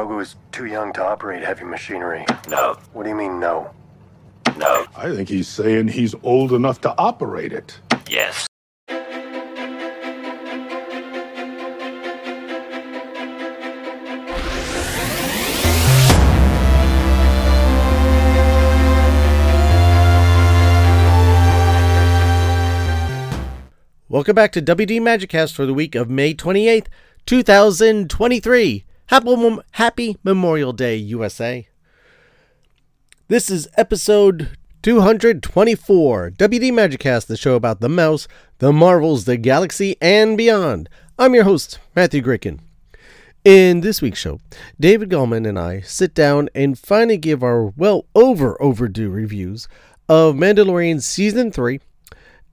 Grogu is too young to operate heavy machinery. No. What do you mean, no? No. I think he's saying he's old enough to operate it. Yes. Welcome back to WD Magicast for the week of May 28th, 2023. Happy, Memorial Day, USA. This is episode 224, WD Magicast, the show about the mouse, the marvels, the galaxy, and beyond. I'm your host, Matthew Gracon. In this week's show, David Gallman and I sit down and finally give our well over overdue reviews of Mandalorian Season 3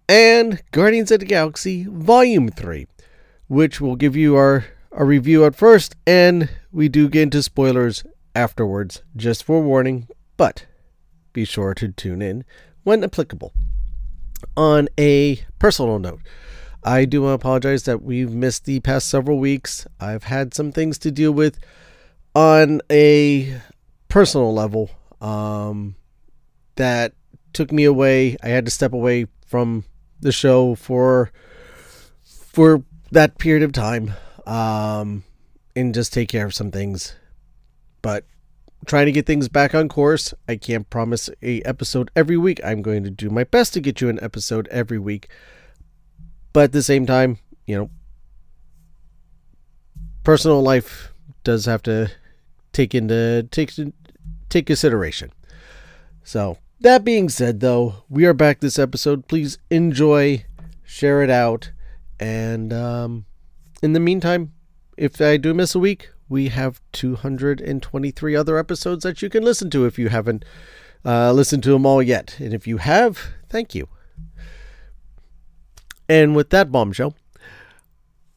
and Guardians of the Galaxy Volume 3, which will give you our, our review at first, and we do get into spoilers afterwards, just for warning, but be sure to tune in when applicable. On a personal note, I do apologize that we've missed the past several weeks. I've had some things to deal with on a personal level um, that took me away. I had to step away from the show for for that period of time um, and just take care of some things. But trying to get things back on course. I can't promise a episode every week. I'm going to do my best to get you an episode every week. But at the same time, you know, personal life does have to take into take take consideration. So, that being said though, we are back this episode. Please enjoy, share it out, and um in the meantime, if I do miss a week, we have 223 other episodes that you can listen to if you haven't uh, listened to them all yet. And if you have, thank you. And with that bombshell,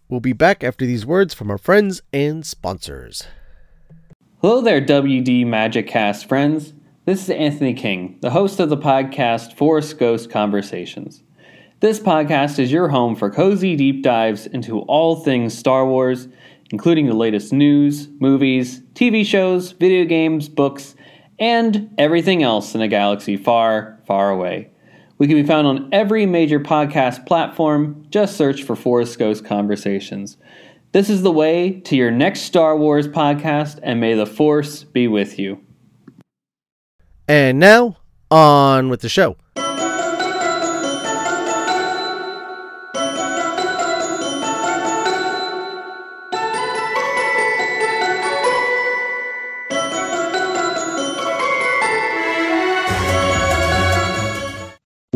we'll be back after these words from our friends and sponsors. Hello there, WD Magicast friends. This is Anthony King, the host of the podcast Force Ghost Conversations. This podcast is your home for cozy deep dives into all things Star Wars, including the latest news, movies, TV shows, video games, books, and everything else in a galaxy far, far away. We can be found on every major podcast platform. Just search for Force Ghost Conversations. This is the way to your next Star Wars podcast, and may the Force be with you. And now, on with the show.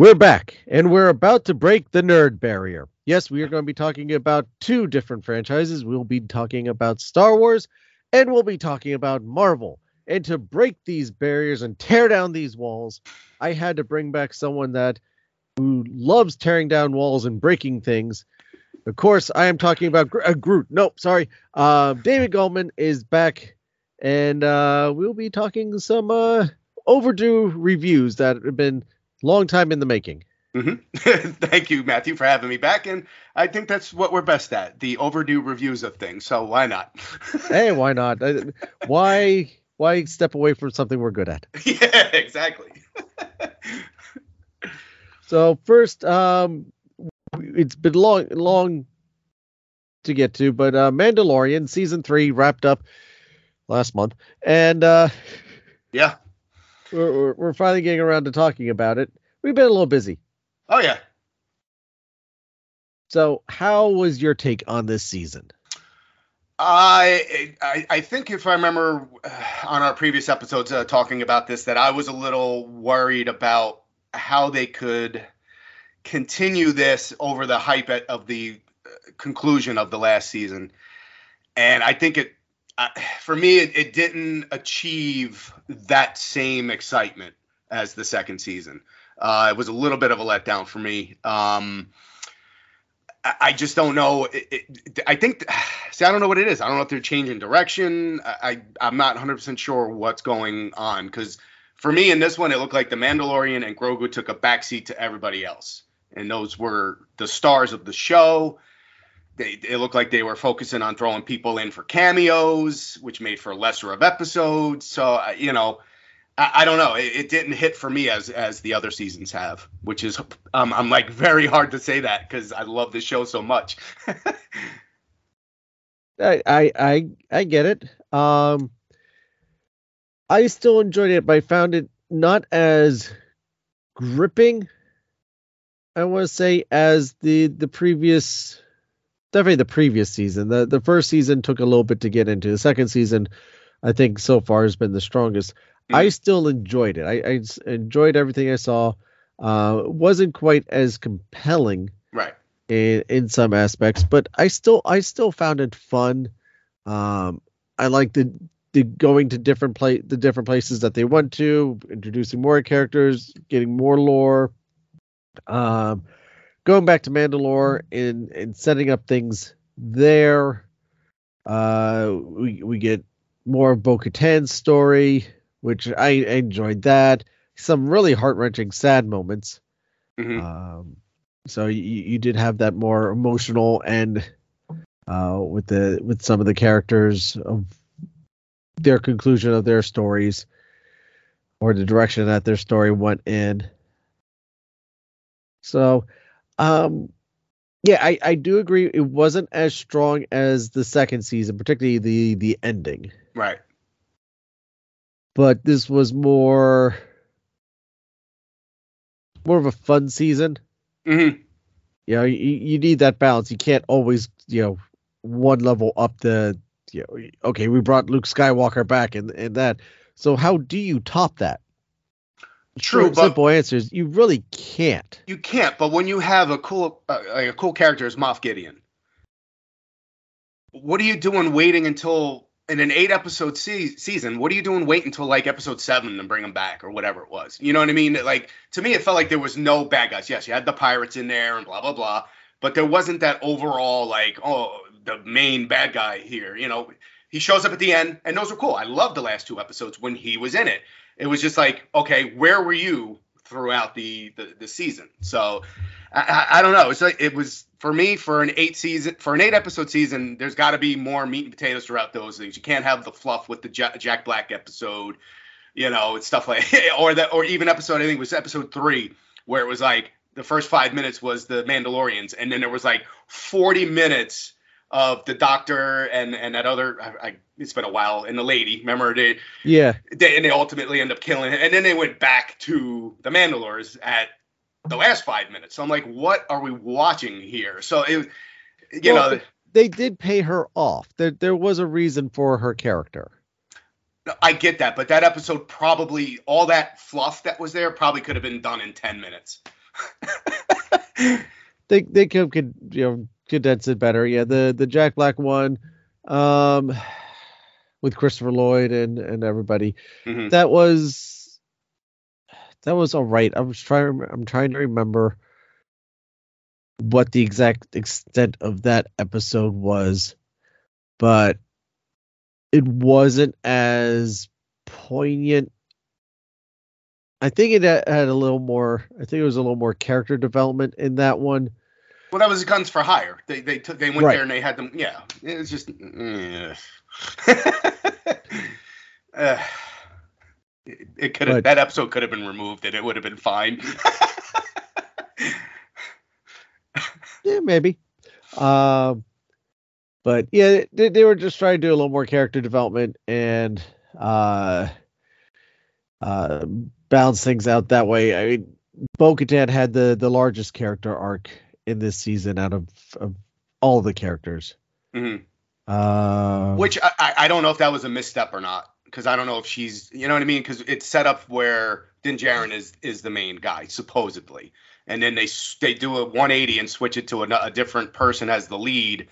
We're back, and we're about to break the nerd barrier. Yes, we are going to be talking about two different franchises. We'll be talking about Star Wars, and we'll be talking about Marvel. And to break these barriers and tear down these walls, I had to bring back someone that who loves tearing down walls and breaking things. Of course, I am talking about Gro- uh, Groot. Nope, sorry. Uh, David Gallman is back, and uh, we'll be talking some uh, overdue reviews that have been long time in the making. hmm Thank you, Matthew, for having me back. And I think that's what we're best at the overdue reviews of things. So why not? hey, why not? Uh, Why why step away from something we're good at? yeah, exactly. So first, um, it's been long long to get to, but uh, Mandalorian season three wrapped up last month, and uh, yeah. We're, we're finally getting around to talking about it. We've been a little busy. Oh, yeah. So, how was your take on this season? I, I I think if I remember uh, on our previous episodes uh, talking about this, that I was a little worried about how they could continue this over the hype at, of the uh, conclusion of the last season, and I think it, for me, it, it didn't achieve that same excitement as the second season. Uh, it was a little bit of a letdown for me. Um, I I just don't know. It, I think, see, I don't know what it is. I don't know if they're changing direction. I, I am not 100% sure what's going on because for me in this one, it looked like the Mandalorian and Grogu took a backseat to everybody else, and those were the stars of the show. They it looked like they were focusing on throwing people in for cameos, which made for lesser of episodes. So you know, I, I don't know. It, it, didn't hit for me as as the other seasons have, which is um, I'm like very hard to say that because I love this show so much. I, I I I get it. Um, I still enjoyed it, but I found it not as gripping. I want to say as the the previous, definitely the previous season. The the first season took a little bit to get into. The second season, I think so far has been the strongest. Mm-hmm. I still enjoyed it. I, I enjoyed everything I saw. Uh, wasn't quite as compelling, right? In in some aspects, but I still I still found it fun. Um, I like the the going to different place the different places that they went to, introducing more characters, getting more lore. Um, going back to Mandalore and and setting up things there. Uh, we we get more of Bo Katan's story, which I, I enjoyed that. Some really heart wrenching, sad moments. Mm-hmm. Um, so you, you did have that more emotional end uh, with the with some of the characters of their conclusion of their stories or the direction that their story went in. So, um, yeah, I, I do agree. It wasn't as strong as the second season, particularly the the ending. Right. But this was more more of a fun season. Mm-hmm. You know, you, you need that balance. You can't always, you know, one level up the you know, okay, we brought Luke Skywalker back and and that. So how do you top that? True, but simple answers. You really can't. You can't. But when you have a cool, uh, like a cool character as Moff Gideon, what are you doing waiting until in an eight episode se- season? What are you doing wait until like episode seven and bring him back or whatever it was? You know what I mean? Like to me, it felt like there was no bad guys. Yes, you had the pirates in there and blah blah blah, but there wasn't that overall like oh the main bad guy here. You know, he shows up at the end, and those were cool. I love the last two episodes when he was in it. It was just like, okay, where were you throughout the the, the season? So I, I, don't know. It's like it was for me for an eight season for an eight episode season. There's got to be more meat and potatoes throughout those things. You can't have the fluff with the Jack Black episode. You know, it's stuff like or that or even episode I think was episode three where it was like the first five minutes was the Mandalorians, and then there was like 40 minutes of the doctor and and that other I, I, it's been a while and the lady remember they yeah. they, and they ultimately end up killing it and then they went back to the Mandalores at the last five minutes. So I'm like what are we watching here? So it you well, know. they did pay her off. There there was a reason for her character. I get that but that episode probably all that fluff that was there probably could have been done in 10 minutes. They they could, could you know condense it better. Yeah, the the Jack Black one, um, with Christopher Lloyd and and everybody, mm-hmm. that was that was all right. I was trying. I'm trying to remember what the exact extent of that episode was, but it wasn't as poignant. I think it had a little more. I think it was a little more character development in that one. Well, that was Guns for Hire. They they took they went right. there and they had them. Yeah, it's just. Yeah. uh, it, it could have that episode could have been removed and it would have been fine. yeah, maybe. Um, but yeah, they, they were just trying to do a little more character development and uh, uh, balance things out that way. I mean, Bo Katan had the the largest character arc in this season out of, of all the characters. Mm-hmm. Uh, Which I, I don't know if that was a misstep or not because I don't know if she's you know what I mean because it's set up where Din Djarin is is the main guy supposedly, and then they they do a 180 and switch it to a, a different person as the lead.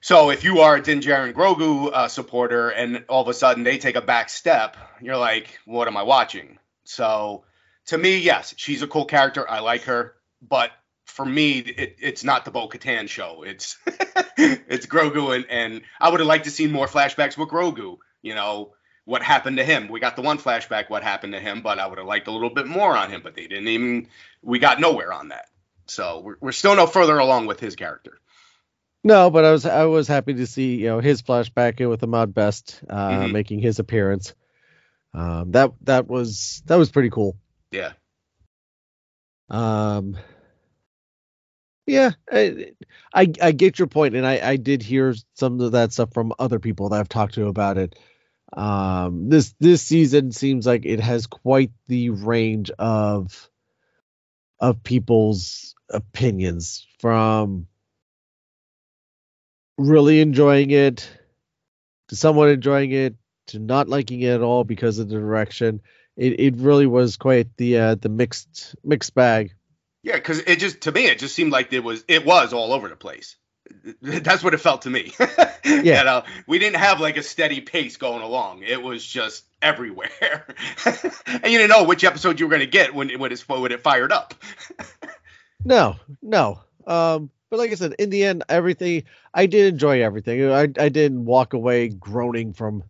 So if you are a Din Djarin Grogu uh, supporter and all of a sudden they take a back step, you're like, what am I watching? So to me, yes, she's a cool character. I like her, but for me, it, it's not the Bo Katan show. It's it's Grogu, and, and I would have liked to see more flashbacks with Grogu. You know what happened to him. We got the one flashback, what happened to him, but I would have liked a little bit more on him. But they didn't even. We got nowhere on that. So we're we're still no further along with his character. No, but I was I was happy to see you know his flashback in with Ahmed Best uh, Mhm. making his appearance. Um, that that was that was pretty cool. Yeah. Um, yeah, I, I I get your point, and I I did hear some of that stuff from other people that I've talked to about it. Um, this this season seems like it has quite the range of of people's opinions from really enjoying it to someone enjoying it to not liking it at all because of the direction. It it really was quite the uh, the mixed mixed bag. Yeah, because it just to me it just seemed like it was it was all over the place. That's what it felt to me. Yeah. you know, we didn't have like a steady pace going along. It was just everywhere, and you didn't know which episode you were going to get when when, it's, when it fired up. No, no. Um, but like I said, in the end, everything I did enjoy everything. I I didn't walk away groaning from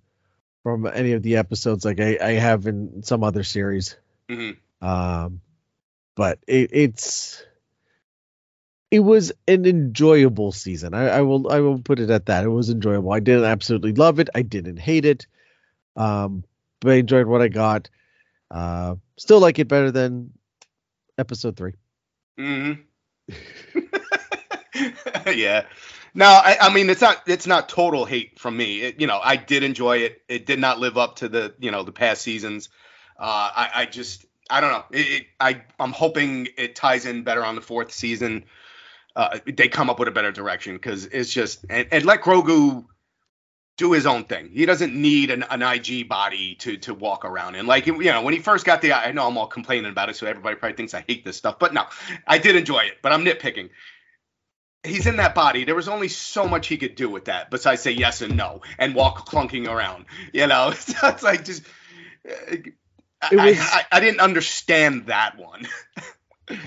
from any of the episodes like I, I have in some other series. Mhm. Um, but it, it's it was an enjoyable season. I, I will I will put it at that. It was enjoyable. I didn't absolutely love it. I didn't hate it. Um, but I enjoyed what I got. Uh, still like it better than episode three. hmm yeah. No, I, I mean it's not it's not total hate from me. It, you know, I did enjoy it. It did not live up to the you know the past seasons. Uh, I, I just I don't know. It, it, I I'm hoping it ties in better on the fourth season. Uh, they come up with a better direction because it's just and, and let Grogu do his own thing. He doesn't need an, an IG body to to walk around in. Like you know, when he first got the, I know I'm all complaining about it, so everybody probably thinks I hate this stuff, but no, I did enjoy it. But I'm nitpicking. He's in that body. There was only so much he could do with that, besides say yes and no and walk clunking around. You know, so it's like just. I, It was- I, I didn't understand that one.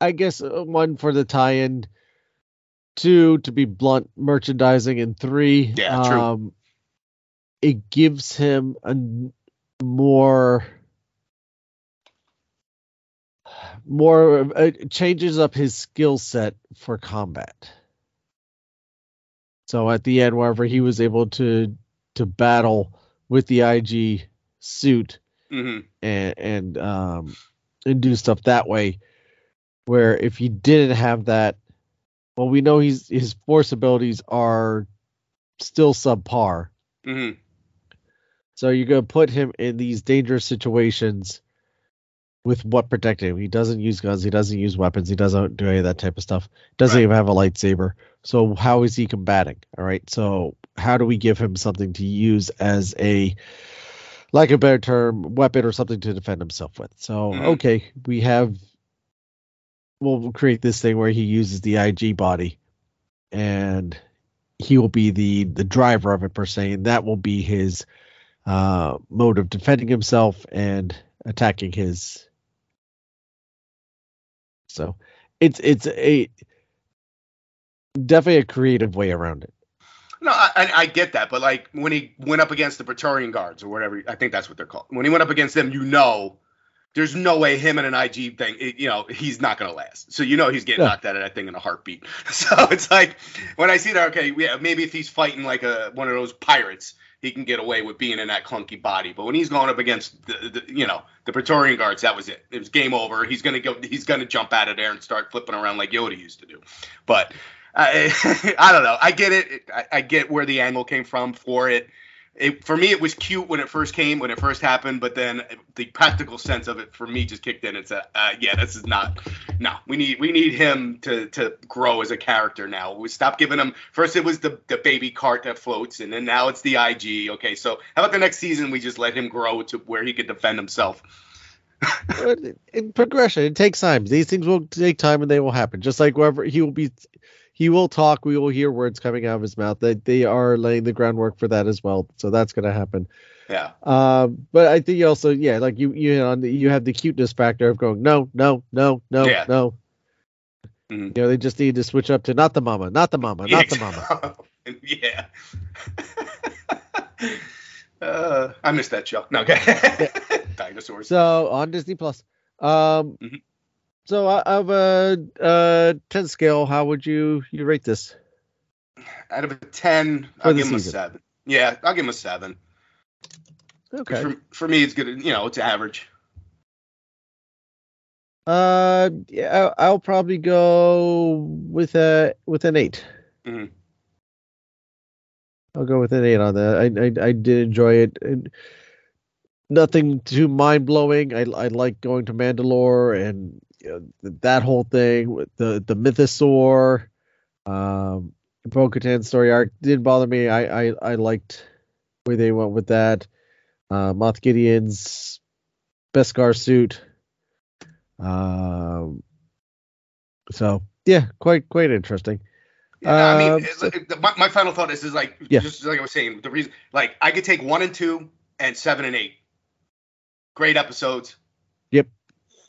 I guess uh, one for the tie-in, two to be blunt, merchandising, and three, Yeah, true. um, it gives him a more, more it changes up his skill set for combat. So at the end, wherever he was able to to battle with the IG suit, hmm and and um and do stuff that way where if he didn't have that well we know he's his force abilities are still subpar. Hmm so you're going to put him in these dangerous situations with what protecting him. He doesn't use guns he doesn't use weapons he doesn't do any of that type of stuff. Doesn't Right. even have a lightsaber. So how is he combating? All right so how do we give him something to use as a like a better term weapon or something to defend himself with so Mhm. okay we have we'll create this thing where he uses the ig body and he will be the the driver of it per se and that will be his uh mode of defending himself and attacking his so it's it's a definitely a creative way around it No, I, I get that, but like when he went up against the Praetorian Guards or whatever, I think that's what they're called. When he went up against them, you know, there's no way him and an IG thing, it- you know, he's not gonna last. So you know he's getting Yeah. knocked out of that thing in a heartbeat. So it's like when I see that, okay, yeah, maybe if he's fighting like a one of those pirates, he can get away with being in that clunky body. But when he's going up against the, the you know the Praetorian Guards, that was it. It was game over. He's gonna go. He's gonna jump out of there and start flipping around like Yoda used to do. But I, don't know. I get it. I, I get where the angle came from for it. It for me, it was cute when it first came, when it first happened. But then the practical sense of it for me just kicked in and said, uh, "Yeah, this is not. No, we need we need him to to grow as a character now. We stop giving him. First, it was the the baby cart that floats, and then now it's the IG. Okay, so how about the next season we just let him grow to where he could defend himself? In progression it takes time these things will take time and they will happen just like wherever he will be he will talk we will hear words coming out of his mouth they, they are laying the groundwork for that as well so that's going to happen Yeah, um but i think also yeah like you you know you have the cuteness factor of going no no no no Yeah. no Mhm. you know they just need to switch up to not the mama not the mama not the mama yeah. uh, I missed that show. No, okay. Dinosaurs. So on Disney Plus. Um Mhm. So out of a uh 10 scale, how would you you rate this? out of a ten, For I'll give him a seven. Yeah, I'll give him a seven. Okay. For, for me, it's good. You know, it's average. Uh, yeah, I'll, probably go with a with an 8 Mhm. I'll go with an eight on that. I I, I did enjoy it. And nothing too mind blowing. I I like going to Mandalore and you know, th- that whole thing with the the Mythosaur, um, Bo-Katan story arc didn't bother me. I I I liked where they went with that. Uh, Moff Gideon's Beskar suit. Um. So yeah, quite quite interesting. Yeah, I mean, Um, my, my final thought is, is like, Yeah. just like I was saying, the reason, like, I could take one and two and seven and eight. Great episodes. Yep.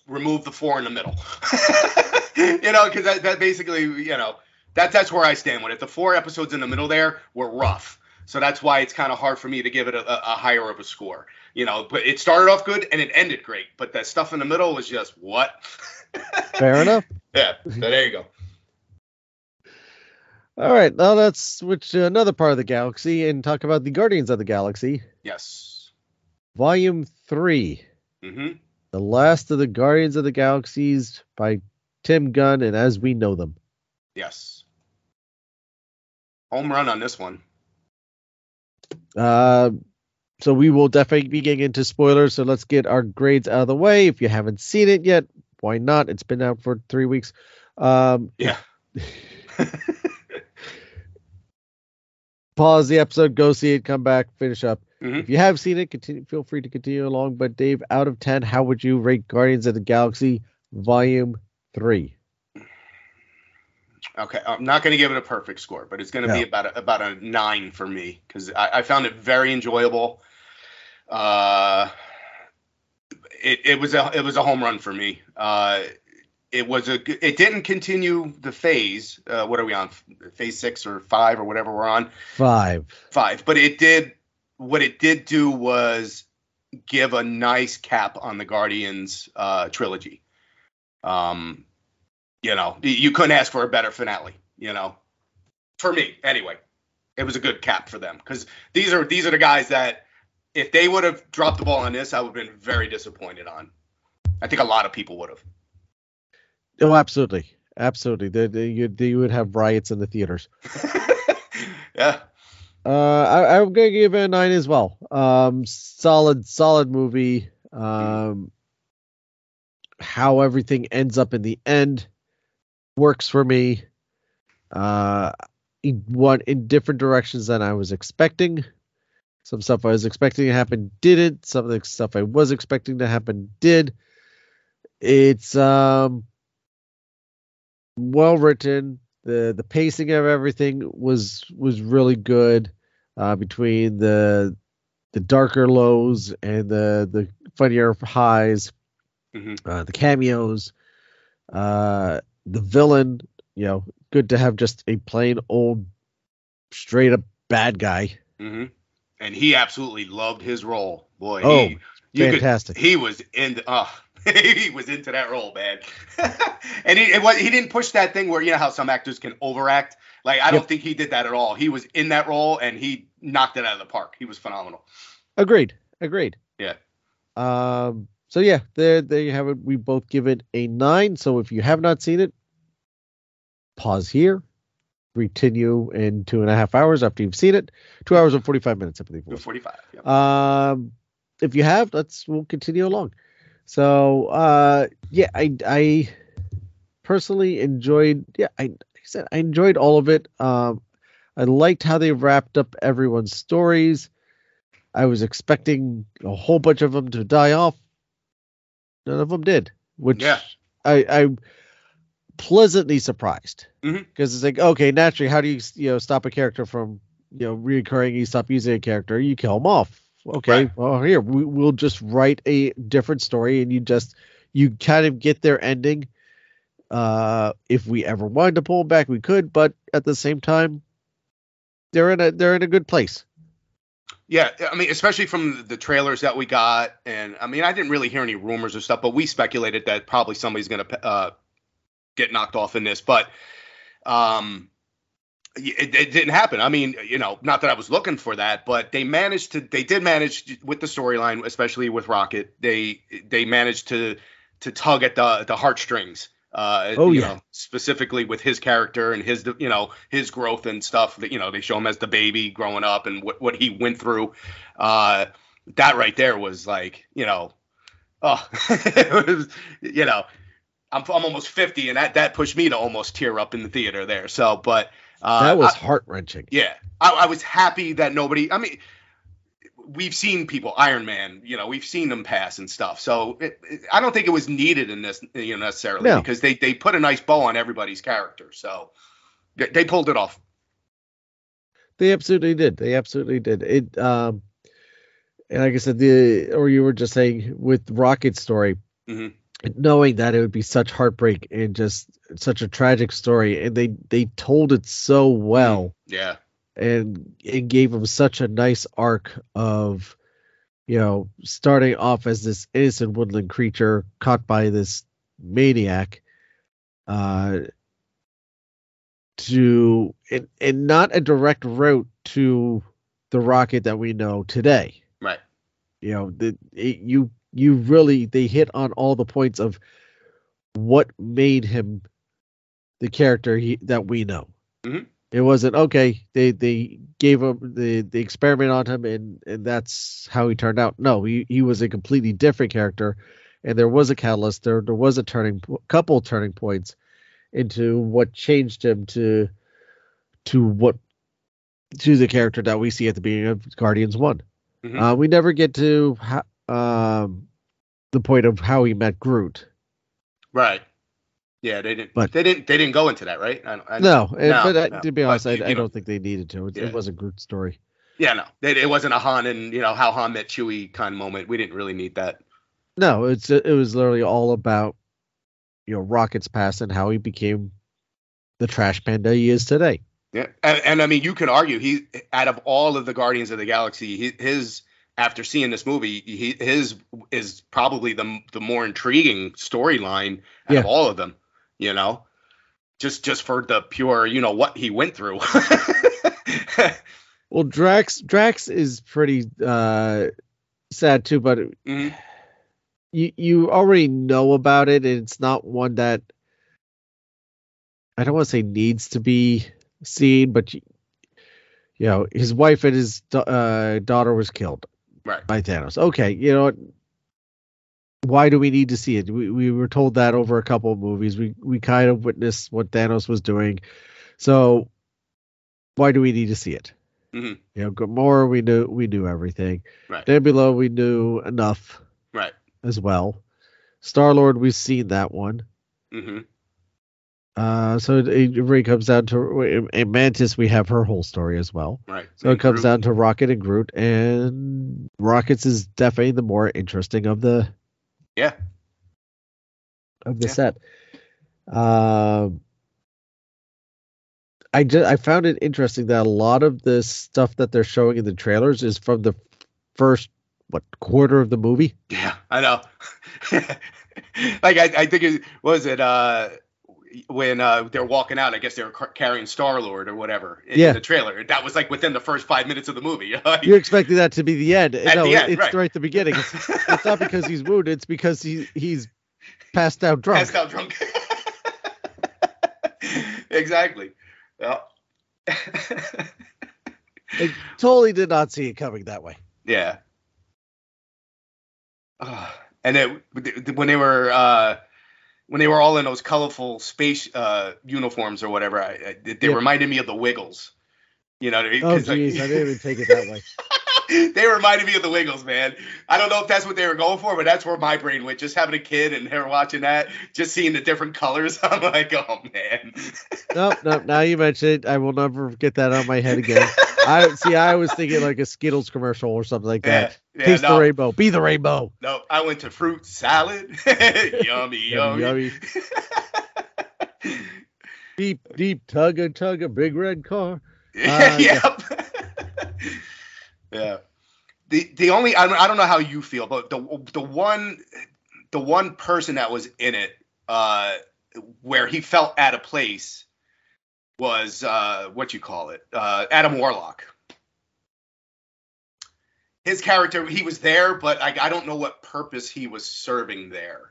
Remove the four in the middle. you know, because that, that basically, you know, that that's where I stand with it. The four episodes in the middle there were rough. So that's why it's kind of hard for me to give it a, a, a higher of a score. You know, but it started off good and it ended great. But that stuff in the middle was just what? Fair enough. Yeah. So there you go. All right, now let's switch to another part of the galaxy and talk about the Guardians of the Galaxy, Yes. Volume Three, Mm-hmm. The last of the Guardians of the Galaxies by Tim Gunn and as we know them. Yes. Home run on this one. Uh, so we will definitely be getting into spoilers. So let's get our grades out of the way. If you haven't seen it yet, why not? It's been out for three weeks. Um, Yeah. pause the episode, go see it, come back, finish up. Mhm. If you have seen it, continue. Feel free to continue along. But Dave, out of ten, how would you rate Guardians of the Galaxy Volume Three? Okay, I'm not going to give it a perfect score, but it's going to No. be about a, about a nine for me because I, I found it very enjoyable. Uh, it, it was a it was a home run for me. Uh, it was a it didn't continue the phase. Uh, what are we on? Phase six or five or whatever we're on. Five. Five, but it did what it did do was give a nice cap on the Guardians uh, trilogy. Um, you know, you couldn't ask for a better finale. You know, for me anyway, it was a good cap for them because these are these are the guys that if they would have dropped the ball on this, I would have been very disappointed on. I think a lot of people would have. Oh, absolutely, absolutely. They, they, you, they would have riots in the theaters. yeah. Uh, I, I'm gonna give it a nine as well. Um, solid, solid movie. Um, how everything ends up in the end works for me. Uh, in one in different directions than I was expecting. Some stuff I was expecting to happen didn't. Some of the stuff I was expecting to happen did. It's um well written. The the pacing of everything was was really good. Uh, between the the darker lows and the the funnier highs, Mhm. uh, the cameos, uh, the villain. You know, good to have just a plain old, straight up bad guy. hmm And he absolutely loved his role. Boy, Oh, he, you could- Fantastic. he was in the, uh, he was into that role, man. and he it was, he didn't push that thing where you know how some actors can overact. Like I don't Yep. think he did that at all. He was in that role and he knocked it out of the park. He was phenomenal. Agreed. Agreed. Yeah. Um. So yeah, there there you have it. We both give it a nine. So if you have not seen it, pause here. Continue in two and a half hours after you've seen it. Two hours and forty five minutes, I believe. It 45. Yep. Um, if you have, let's we'll continue along. So, uh, yeah, I I personally enjoyed. Yeah, I, like I said I enjoyed all of it. Um, I liked how they wrapped up everyone's stories. I was expecting a whole bunch of them to die off. None of them did, which Yeah. I I'm pleasantly surprised because it's like okay, naturally, how do you you know stop a character from you know reoccurring? You stop using a character, you kill him off. Okay, Right. well here we, we'll just write a different story, and you just you kind of get their ending. Uh, if we ever wanted to pull back, we could, but at the same time, they're in a they're in a good place. Yeah, I mean, especially from the trailers that we got, and I mean, I didn't really hear any rumors or stuff, but we speculated that probably somebody's gonna uh, get knocked off in this. But um, it, it didn't happen. I mean, you know, not that I was looking for that, but they managed to. They did manage with the storyline, especially with Rocket. They they managed to to tug at the the heartstrings. Uh, Oh, you yeah. know, specifically with his character and his, you know, his growth and stuff. That you know, they show him as the baby growing up and what what he went through. Uh, that right there was like, you know, oh, it was, you know, I'm I'm almost 50, and that that pushed me to almost tear up in the theater there. So, but uh, that was heart wrenching. yeah, I, I was happy that nobody. I mean, we've seen people, Iron Man. You know, we've seen them pass and stuff. So it, it- I don't think it was needed in this, you know, necessarily No. because they they put a nice bow on everybody's character. So they, they pulled it off. They absolutely did. They absolutely did. It um and like I said, the or you were just saying with Rocket's story, Mhm. Knowing that it would be such heartbreak and just such a tragic story, and they they told it so well. Yeah, and it gave him such a nice arc of you know starting off as this innocent woodland creature caught by this maniac uh to and, and not a direct route to the rocket that we know today. Right. you know the it, you you really they hit on all the points of what made him the character he, that we know Mhm. it wasn't okay they they gave him the the experiment on him and and that's how he turned out no he, he was a completely different character and there was a catalyst there there was a turning couple turning points into what changed him to to what to the character that we see at the beginning of Guardians One. Mhm. Uh, we never get to um, the point of how he met Groot. Right. Yeah, they didn't. But- they didn't. They didn't go into that, right? I, I, No, and, no, but no. to be But, honest, I, I don't think they needed to. It, Yeah. it was a Groot story. Yeah, no. It, it wasn't a Han and you know how Han met Chewie kind of moment. We didn't really need that. No, it's it was literally all about you know Rocket's past and how he became the trash panda he is today. Yeah, and, and I mean, you can argue he out of all of the Guardians of the Galaxy, he, his after seeing this movie, he, his is probably the the more intriguing storyline out Yeah. of all of them. You know, just just for the pure, you know, what he went through. Well, Drax Drax is pretty uh sad too, but Mhm. you you already know about it, and it's not one that I don't want to say needs to be seen, but you, you know, his wife and his uh, daughter was killed Right. by Thanos. Okay, you know what? Why do we need to see it? We we were told that over a couple of movies. We we kind of witnessed what Thanos was doing, so why do we need to see it? Mhm. You know, Gamora, we knew we knew everything. Right. Nebula, we knew enough Right. as well. Star Lord, we've seen that one. hmm Uh, so it, it really comes down to and Mantis. We have her whole story as well. Right. So it comes Groot. down to Rocket and Groot, and Rockets is definitely the more interesting of the Yeah. of the Yeah. set. Um, I just I found it interesting that a lot of the stuff that they're showing in the trailers is from the first what quarter of the movie. Yeah, I know. like I, I think it was it uh when uh they're walking out. I guess they were car- carrying Star Lord or whatever in, Yeah. the trailer. That was like within the first five minutes of the movie. You're expecting that to be the end. At no, the end, it's right. right at the beginning. It's, it's not because he's wounded. It's because he he's passed out drunk. passed out drunk. exactly. Yeah. I totally did not see it coming that way. Yeah. Ah, and then when they were uh, when they were all in those colorful space uh, uniforms or whatever, I, I, they Yeah. reminded me of the Wiggles. You know, Oh 'cause, like- jeez, I didn't even take it that way. they reminded me of the Wiggles, man. I don't know if that's what they were going for, but that's where my brain went. Just having a kid and her watching that, just seeing the different colors. I'm like, oh man. No, no. Now you mention it, I will never get that on my head again. I see. I was thinking like a Skittles commercial or something like that. yeah, Taste no, the rainbow. Be the rainbow. no, I went to fruit salad. yummy, Yummy, yummy. Deep, deep tug a tug a big red car. Uh, yep. Yeah. The the only I don't, I don't know how you feel, but the the one the one person that was in it uh where he felt out of place was uh, what you call it, uh, Adam Warlock. His character, he was there, but I, I don't know what purpose he was serving there.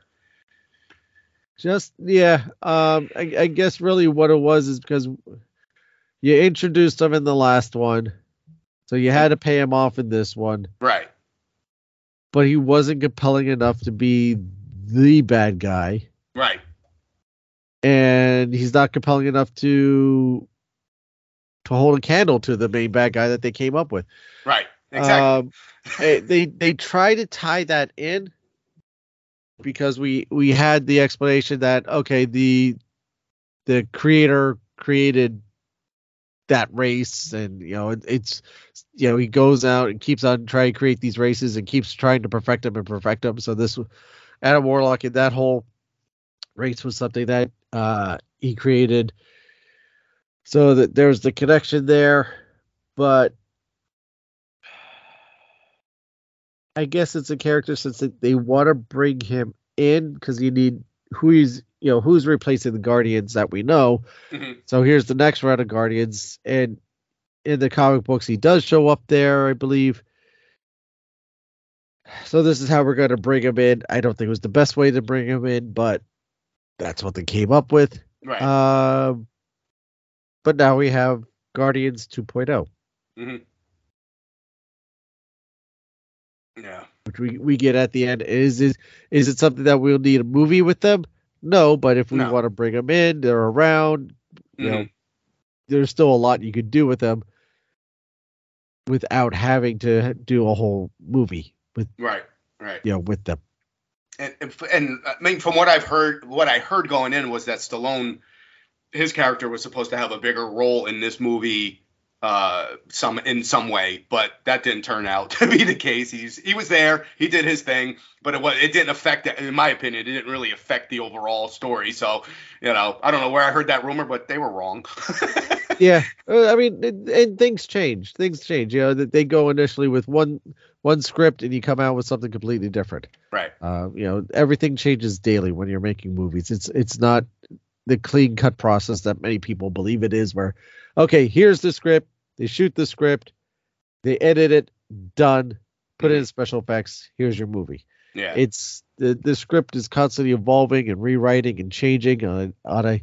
Just yeah, um, I, I guess really what it was is because you introduced him in the last one, so you had to pay him off in this one, Right. but he wasn't compelling enough to be the bad guy, Right. and he's not compelling enough to to hold a candle to the main bad guy that they came up with. Right. Exactly. Um, they they try to tie that in because we we had the explanation that okay the the creator created that race and you know it, it's you know he goes out and keeps on trying to create these races and keeps trying to perfect them and perfect them. So this adam warlock and that whole race was something that uh he created. So that there's the connection there but I guess it's a character since they- they want to bring him in because you need who he's you know who's replacing the Guardians that we know. Mhm. So here's the next round of Guardians, and in the comic books he does show up there, I believe. So this is how we're going to bring him in. I don't think it was the best way to bring him in, but that's what they came up with. right. Um, but now we have Guardians oh. 2.0. which we, we get at the end. Is is is it something that we'll need a movie with them? No, but if we No. want to bring them in, they're around. You know, Mhm. there's still a lot you could do with them without having to do a whole movie with Right. Right. you know with them. and and and I mean, from what I've heard, what I heard going in was that Stallone, his character was supposed to have a bigger role in this movie, uh, some in some way, but that didn't turn out to be the case. He's he was there, he did his thing, but it was it didn't affect, in my opinion, it didn't really affect the overall story. So, you know, I don't know where I heard that rumor, but they were wrong. Yeah, uh, I mean, and, and things change. Things change. You know, that they go initially with one one script, and you come out with something completely different. right. Uh, you know, everything changes daily when you're making movies. It's it's not the clean cut process that many people believe it is. Where, okay, here's the script. They shoot the script, they edit it, done. Put it in special effects. Here's your movie. Yeah. It's the the script is constantly evolving and rewriting and changing on on a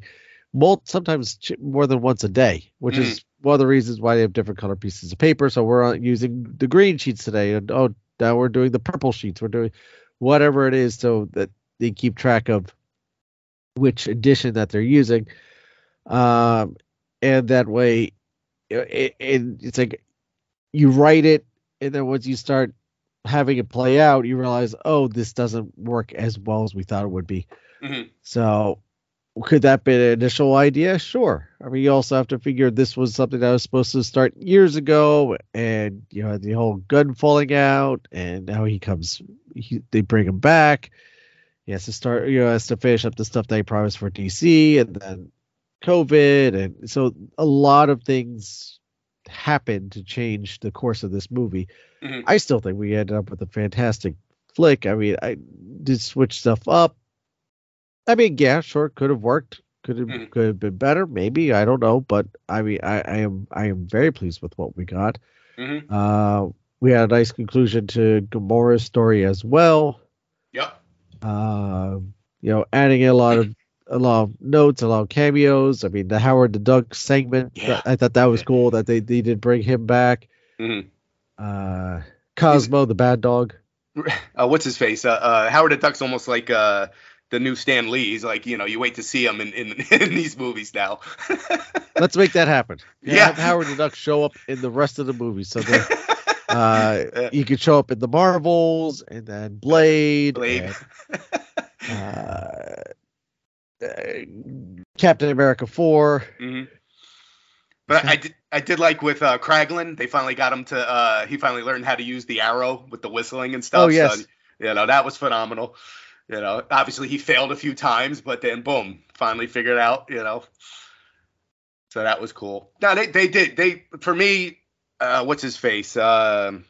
sometimes ch- more than once a day, which Mhm. is one of the reasons why they have different color pieces of paper. So we're on, using the green sheets today, and oh, now we're doing the purple sheets. We're doing whatever it is, so that they keep track of which edition that they're using, um, and that way, it, it, it's like you write it, and then once you start having it play out, you realize, oh, this doesn't work as well as we thought it would be. Mhm. So, could that be an initial idea? Sure. I mean, you also have to figure this was something that was supposed to start years ago, and you know the whole Gunn falling out, and now he comes, he, they bring him back. He has to start, you know, has to finish up the stuff that he promised for DC, and then COVID, and so a lot of things happened to change the course of this movie. Mhm. I still think we ended up with a fantastic flick. I mean, I did switch stuff up. I mean, yeah, sure, could have worked. Could have Mhm. could have been better, maybe. I don't know, but I mean, I, I am I am very pleased with what we got. Mhm. Uh, we had a nice conclusion to Gamora's story as well. Yep. Uh, you know, adding a lot of a lot of notes, a lot of cameos. I mean, the Howard the Duck segment. Yeah. I thought that was cool that they, they did bring him back. Mhm. Uh, Cosmo the bad dog. uh, what's his face? Uh, uh, Howard the Duck's almost like uh, the new Stan Lee. He's like, you know, you wait to see him in, in, in these movies now. Let's make that happen. Yeah. Have Howard the Duck show up in the rest of the movie so that uh, Yeah. he could show up in the Marvels and then Blade, Blade. and, uh, uh, Captain America 4. hmm But I did, I did like with uh, Kraglin. They finally got him to. Uh, he finally learned how to use the arrow with the whistling and stuff. Oh, yes. So, you know that was phenomenal. You know, obviously he failed a few times, but then boom, finally figured out. You know, so that was cool. No, they they did they for me. Uh, what's his face? Um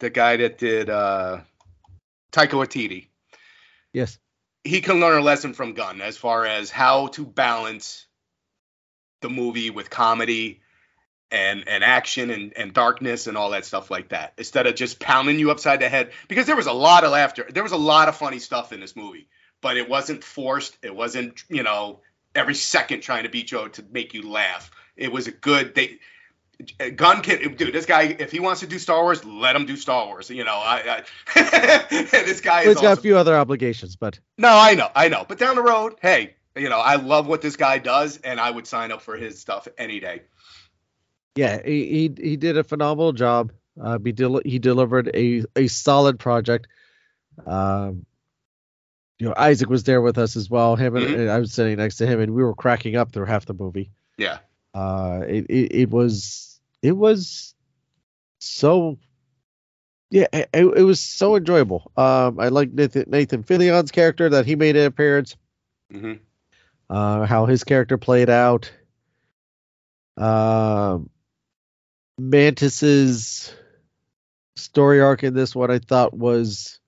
the guy that did uh, Taika Waititi. Yes. he can learn a lesson from Gunn as far as how to balance the movie with comedy and and action and and darkness and all that stuff like that instead of just pounding you upside the head because there was a lot of laughter there was a lot of funny stuff in this movie but it wasn't forced it wasn't you know every second trying to beat you to make you laugh it was a good they Gunn kid dude this guy if he wants to do star wars let him do star wars you know i, I this guy Well, is he's got a few other obligations, but no i know i know but down the road hey you know i love what this guy does and i would sign up for his stuff any day yeah, he he, he did a phenomenal job. Uh, he del- he delivered a a solid project. Um, you know, Isaac was there with us as well. Him and, Mhm. and I was sitting next to him, and we were cracking up through half the movie. yeah Uh, it it, it was it was so. Yeah, it, it was so enjoyable. Um, I like Nathan, Nathan Fillion's character that he made an appearance. hmm uh, how his character played out. Um, Mantis's story arc in this one I thought was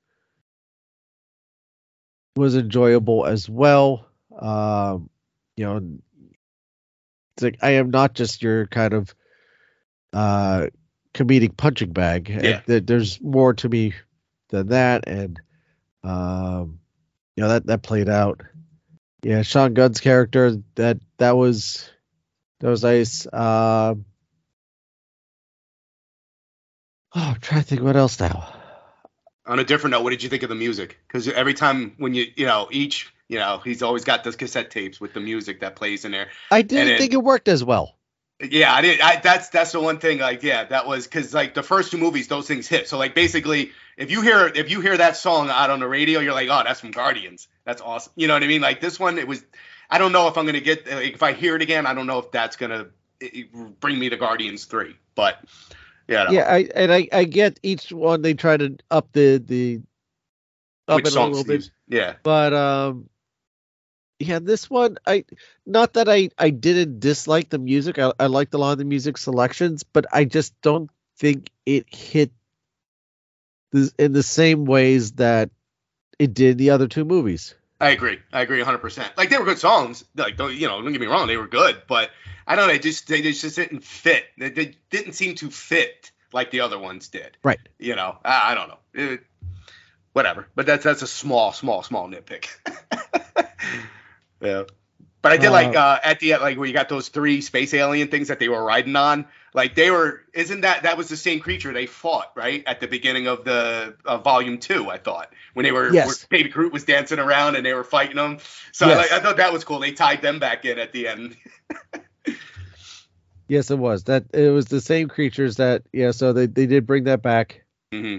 was enjoyable as well. Um, you know, it's like I am not just your kind of uh comedic punching bag. Yeah. There- There's more to me than that, and um, you know that that played out. Yeah, Sean Gunn's character that that was that was nice. Um, oh, I'm trying to think what else now. on a different note, what did you think of the music? Because every time when you, you know, each, you know, he's always got those cassette tapes with the music that plays in there. I didn't it- think it worked as well. Yeah, I did. I that's that's the one thing. Like, yeah, that was because like the first two movies, those things hit. So like basically, if you hear if you hear that song out on the radio, you're like, oh, that's from Guardians. That's awesome. You know what I mean? Like this one, it was. I don't know if I'm gonna get like, if I hear it again. I don't know if that's gonna it, it bring me to Guardians three. But yeah, no. Yeah, I and I, I get each one they try to up the the up which it a little bit. Yeah, but um, yeah, this one I not that I I didn't dislike the music. I I liked a lot of the music selections, but I just don't think it hit this in the same ways that it did the other two movies. I agree. I agree 100. percent Like they were good songs. Like don't you know? Don't get me wrong, they were good. But I don't know. They just they just didn't fit. They, they didn't seem to fit like the other ones did. Right. You know. I, I don't know. It- whatever. But that's that's a small, small, small nitpick. yeah. But I did Uh, like uh, at the end, like where you got those three space alien things that they were riding on. Like they were, isn't that that was the same creature they fought right at the beginning of the uh, volume two? I thought when they were, Yes. Baby Groot was dancing around and they were fighting them. So Yes. like, I thought that was cool. They tied them back in at the end. Yes, it was that it was the same creatures that yeah. So they they did bring that back, hmm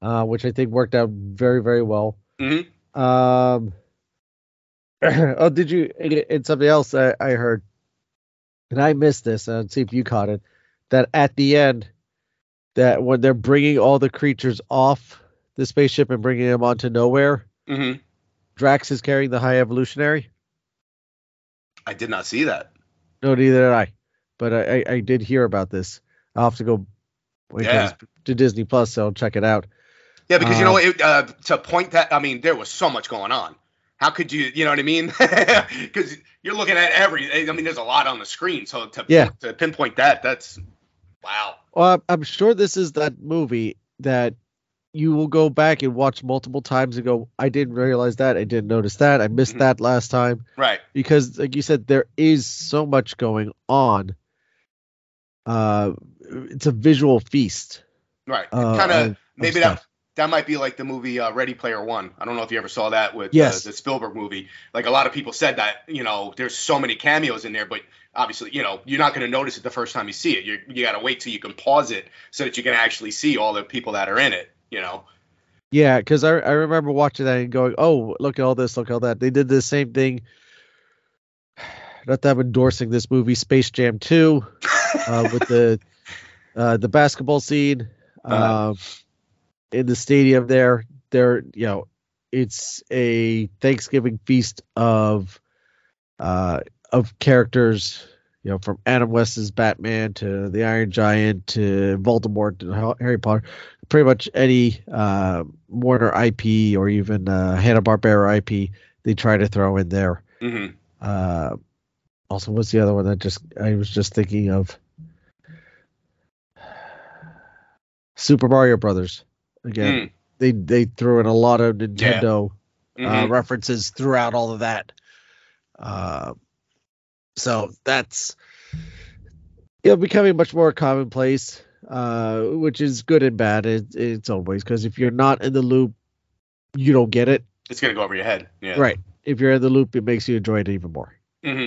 uh, which I think worked out very very well. Mhm. Um. oh, did you? And something else I, I heard, and I missed this. And see if you caught it. That at the end, that when they're bringing all the creatures off the spaceship and bringing them onto nowhere, hmm Drax is carrying the High Evolutionary. I did not see that. No, neither did I. But I, I, I did hear about this. I'll have to go wait Yeah. to Disney Plus, so I'll check it out. Yeah, because you know Uh, it, uh, to point that. I mean, there was so much going on. How could you? You know what I mean? Because you're looking at every. I mean, there's a lot on the screen. So to Yeah. to pinpoint that, that's wow. Well, I'm- sure this is that movie that you will go back and watch multiple times and go, I didn't realize that. I didn't notice that. I missed Mhm. that last time. Right. Because, like you said, there is so much going on. Uh, it's a visual feast. Right. Uh, kind of- maybe that that might be like the movie uh, Ready Player One. I don't know if you ever saw that with Yes. uh, the Spielberg movie. Like a lot of people said that you know there's so many cameos in there, but obviously you know you're not going to notice it the first time you see it. You you got to wait till you can pause it so that you can actually see all the people that are in it. You know. Yeah, because I, I remember watching that and going, oh, look at all this, look at all that. They did the same thing. Not that I'm endorsing this movie, Space Jam 2, uh, with the uh, the basketball scene Uh-huh. In the stadium there. There, you know, it's a Thanksgiving feast of uh, of characters, you know, from Adam West's Batman to the Iron Giant to Voldemort to Harry Potter pretty much any uh, Warner IP or even uh, Hanna Barbera IP they try to throw in there. hmm Uh, also what's the other one that just I was just thinking of? Super Mario Brothers. Again, Mm. they they threw in a lot of Nintendo uh, Mhm. references throughout all of that. Uh, so that's you know becoming much more commonplace, uh, which is good and bad in, in its own ways. Because if you're not in the loop, you don't get it. It's gonna go over your head. Yeah. Right. If you're in the loop, it makes you enjoy it even more. hmm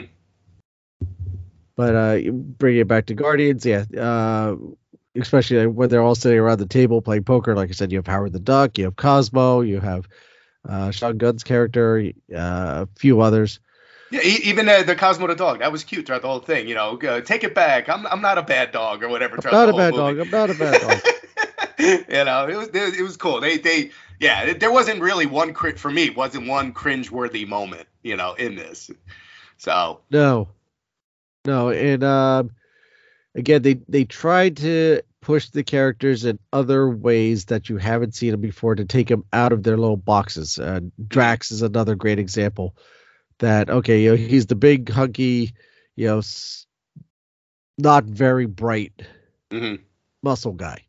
But uh, you bring it back to Guardians, yeah. Uh, especially when they're all sitting around the table playing poker. Like I said, you have Howard the Duck, you have Cosmo, you have uh, Sean Gunn's character, uh, a few others. Yeah. Even uh, the Cosmo the dog, that was cute throughout the whole thing. You know, uh, take it back. I'm I'm not a bad dog or whatever. I'm not a bad whole dog. I'm not a bad dog. you know, it was it was cool. They they yeah, it- there wasn't really one crit for me. Wasn't one cringe-worthy moment. You know, in this. So No, no, and um, again, they they tried to push the characters in other ways that you haven't seen them before to take them out of their little boxes. Uh, Drax is another great example. That okay, you know, he's the big hunky, you know, s- not very bright mhm. muscle guy.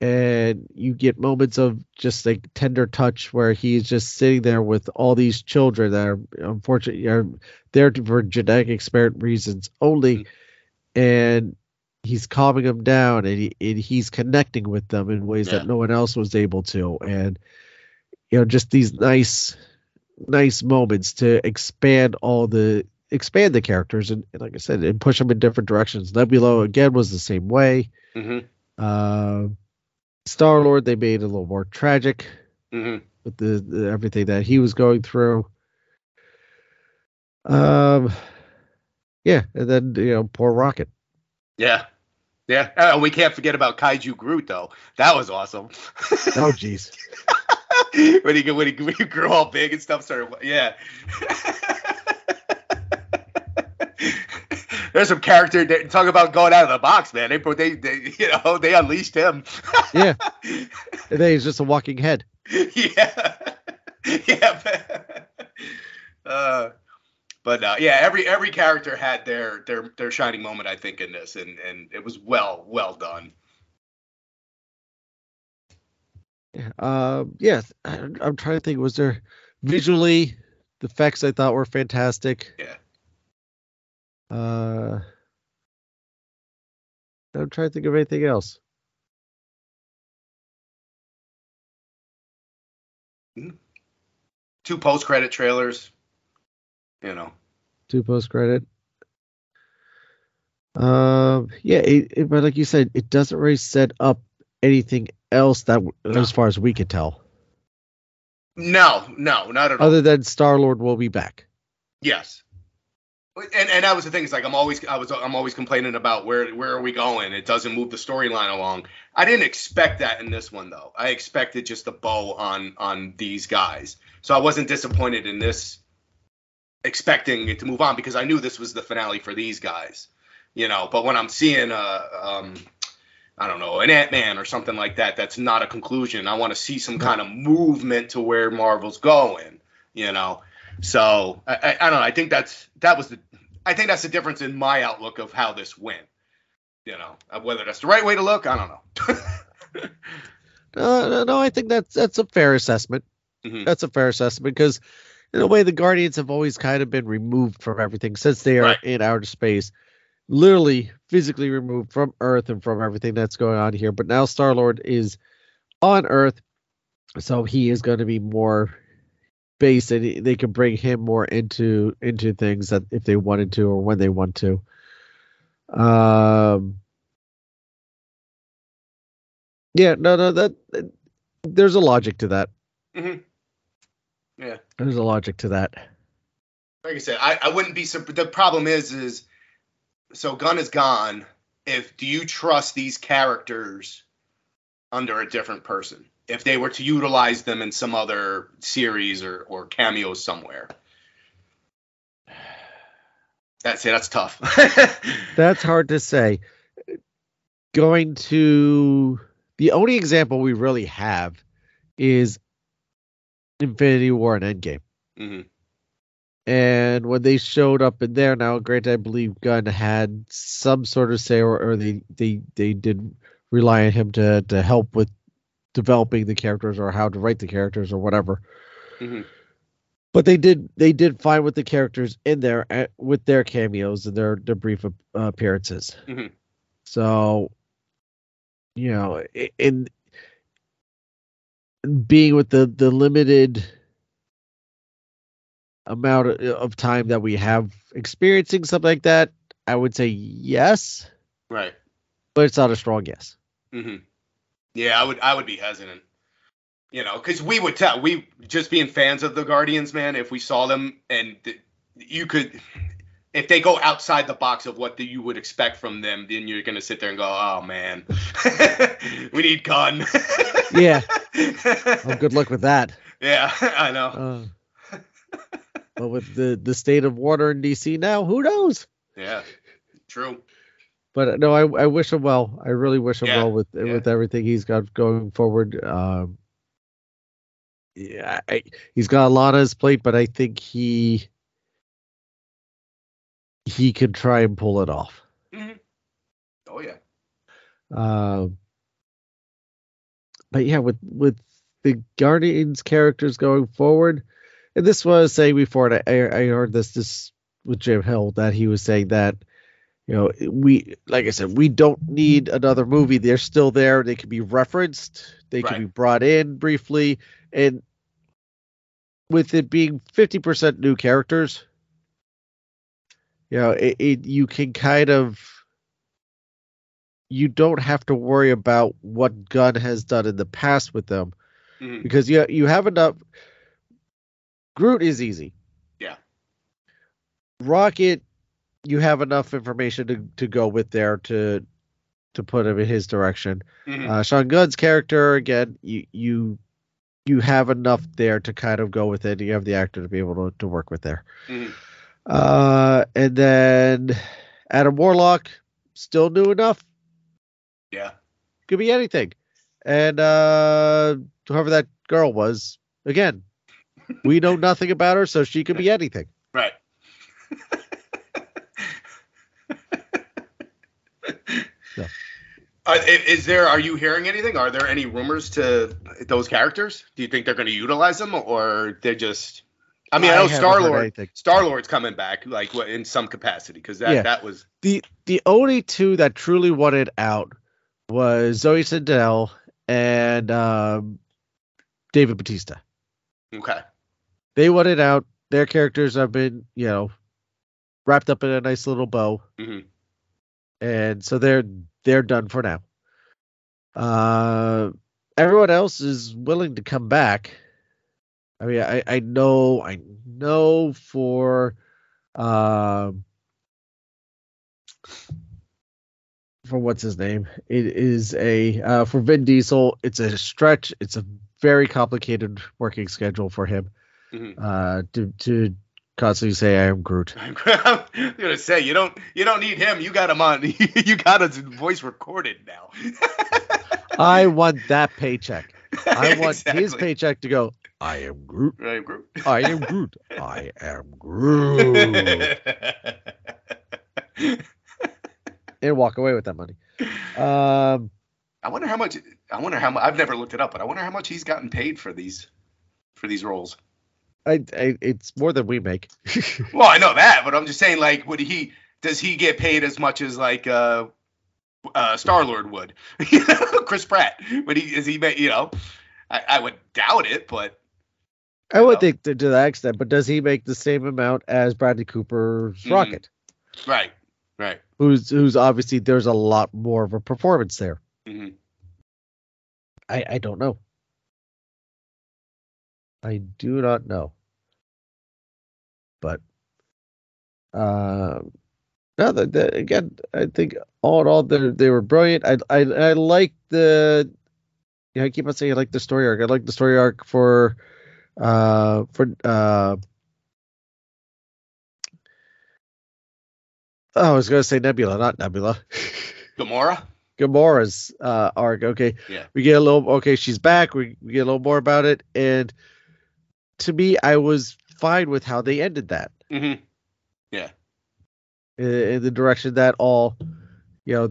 And you get moments of just like tender touch where he's just sitting there with all these children that are unfortunately are there for genetic experiment reasons only. And he's calming them down and, he, and he's connecting with them in ways Yeah. that no one else was able to. And, you know, just these nice, nice moments to expand all the expand the characters and, and like I said, and push them in different directions. Nebula again was the same way. mm-hmm. Uh, Star Lord, they made a little more tragic Mhm. with the, the everything that he was going through. Um, yeah, and then you know, poor Rocket. Yeah. Yeah. Oh, we can't forget about Kaiju Groot though. That was awesome. Oh, jeez. when he when he, when he grew all big and stuff started yeah. There's some character that, talk about going out of the box, man. They put they, they you know they unleashed him. Yeah. And then he's just a walking head. yeah, yeah. Uh, but uh, yeah, every every character had their their their shining moment, I think, in this, and and it was well well done. Um, yeah, I, I'm trying to think. Was there visually the effects I thought were fantastic? Yeah. Uh, I'm trying to think of anything else. Two post credit trailers. You know. two post credit. Um, yeah, it, it- but like you said, it doesn't really set up anything else that, No. as far as we could tell, No, no, not at all. other than Star Lord will be back. Yes. And and that was the thing. It's like I'm always I was I'm always complaining about where where are we going? It doesn't move the storyline along. I didn't expect that in this one though. I expected just a bow on on these guys. So I wasn't disappointed in this expecting it to move on because I knew this was the finale for these guys. You know, but when I'm seeing uh um I don't know, an Ant Man or something like that, that's not a conclusion. I want to see some kind of movement to where Marvel's going, you know. So I, I, I don't know. I think that's that was the I think that's the difference in my outlook of how this went. You know, Uh, whether that's the right way to look, I don't know. Uh, no, no, I think that's that's a fair assessment. Mhm. That's a fair assessment because, in a way, the Guardians have always kind of been removed from everything since they are Right. in outer space, literally physically removed from Earth and from everything that's going on here. But now Star Lord is on Earth, so he is going to be more based, and they can bring him more into into things that if they wanted to or when they want to. Um. Yeah, no, no, that, there's a logic to that. Mhm. Yeah. There's a logic to that. like I said, I, I wouldn't be surprised. The problem is, is so Gunn is gone. If do you trust these characters under a different person? If they were to utilize them in some other series or or cameos somewhere, that's it. That's tough. That's hard to say. Going to the only example we really have is Infinity War and Endgame. hmm And when they showed up in there, now granted, I believe Gunn had some sort of say, or, or they, they they did rely on him to to help with developing the characters or how to write the characters or whatever. Mhm. But they did they did fine with the characters in there uh, with their cameos and their their brief appearances. Mhm. So, you know, in being with the the limited amount of, time that we have experiencing something like that, I would say yes, Right. but it's not a strong yes. hmm Yeah, I would I would be hesitant. You know, because we would tell we just being fans of the Guardians, man. If we saw them and th- you could, if they go outside the box of what the, you would expect from them, then you're gonna sit there and go, oh man, we need Gunn. Yeah. Oh, good luck with that. Yeah, I know. Uh, but with the the state of water in DC now, who knows? Yeah, true. But no, I I wish him well. I really wish him Yeah, well with yeah. with everything he's got going forward. Um, yeah, I, he's got a lot on his plate, but I think he he could try and pull it off. Oh yeah. Um, but yeah, with with the Guardians characters going forward, and this was saying before, and I, I heard this this with Jim Hill that he was saying that you know we like I said we don't need another movie. They're still there. They can be referenced. They can be brought in briefly, and with it being fifty percent new characters, you know, it, it you can kind of you don't have to worry about what Gunn has done in the past with them Mhm. because you you have enough. Groot is easy. Yeah. Rocket, you have enough information to, to go with there to to put him in his direction. Mhm. Uh, Sean Gunn's character again, you you you have enough there to kind of go with it. You have the actor to be able to, to work with there. Mhm. Uh, and then Adam Warlock, still new enough Yeah. could be anything. And uh whoever that girl was, again, we know nothing about her, so she could be anything. Right. Are, is there? Are you hearing anything? Are there any rumors to those characters? Do you think they're going to utilize them, or they're just? I mean, I, know Star Lord. Star Lord's coming back, like in some capacity, because that Yeah. that was The the only two that truly wanted out was Zoe Saldana and um, David Batista. okay. They wanted out. Their characters have been, you know, wrapped up in a nice little bow. hmm and so they're they're done for now. Uh, everyone else is willing to come back. I mean, I I know I know for um for what's his name, it is a uh, for Vin Diesel. It's a stretch. It's a very complicated working schedule for him. Mhm. Uh, to to constantly say I am Groot. I'm gonna say you don't you don't need him. You got him on. you got his voice recorded now. I want that paycheck. I want his paycheck to go. I am Groot. I am Groot. I am Groot. I am Groot. and walk away with that money. Um, I wonder how much. I wonder how much. I've never looked it up, but I wonder how much he's gotten paid for these for these roles. I, I it's more than we make. Well, I know that, but I'm just saying, like, would he? Does he get paid as much as like uh, uh, Star Lord would? You know, Chris Pratt. Would he? Is he? ma- You know, I, I would doubt it, but I would know? think to, to that extent, but does he make the same amount as Bradley Cooper's Mhm. Rocket, right, right. who's who's obviously there's a lot more of a performance there. hmm I I don't know. I do not know. But um no, the, the, again, I think all in all they they were brilliant. I I I like the yeah, I keep on saying I like the story arc. I like the story arc for uh for uh Oh, I was gonna say Nebula, not Nebula. Gamora. Gamora's uh, arc. Okay, Yeah. we get a little. Okay, she's back. We, we get a little more about it, and to me, I was fine with how they ended that hmm in, in the direction that all, you know,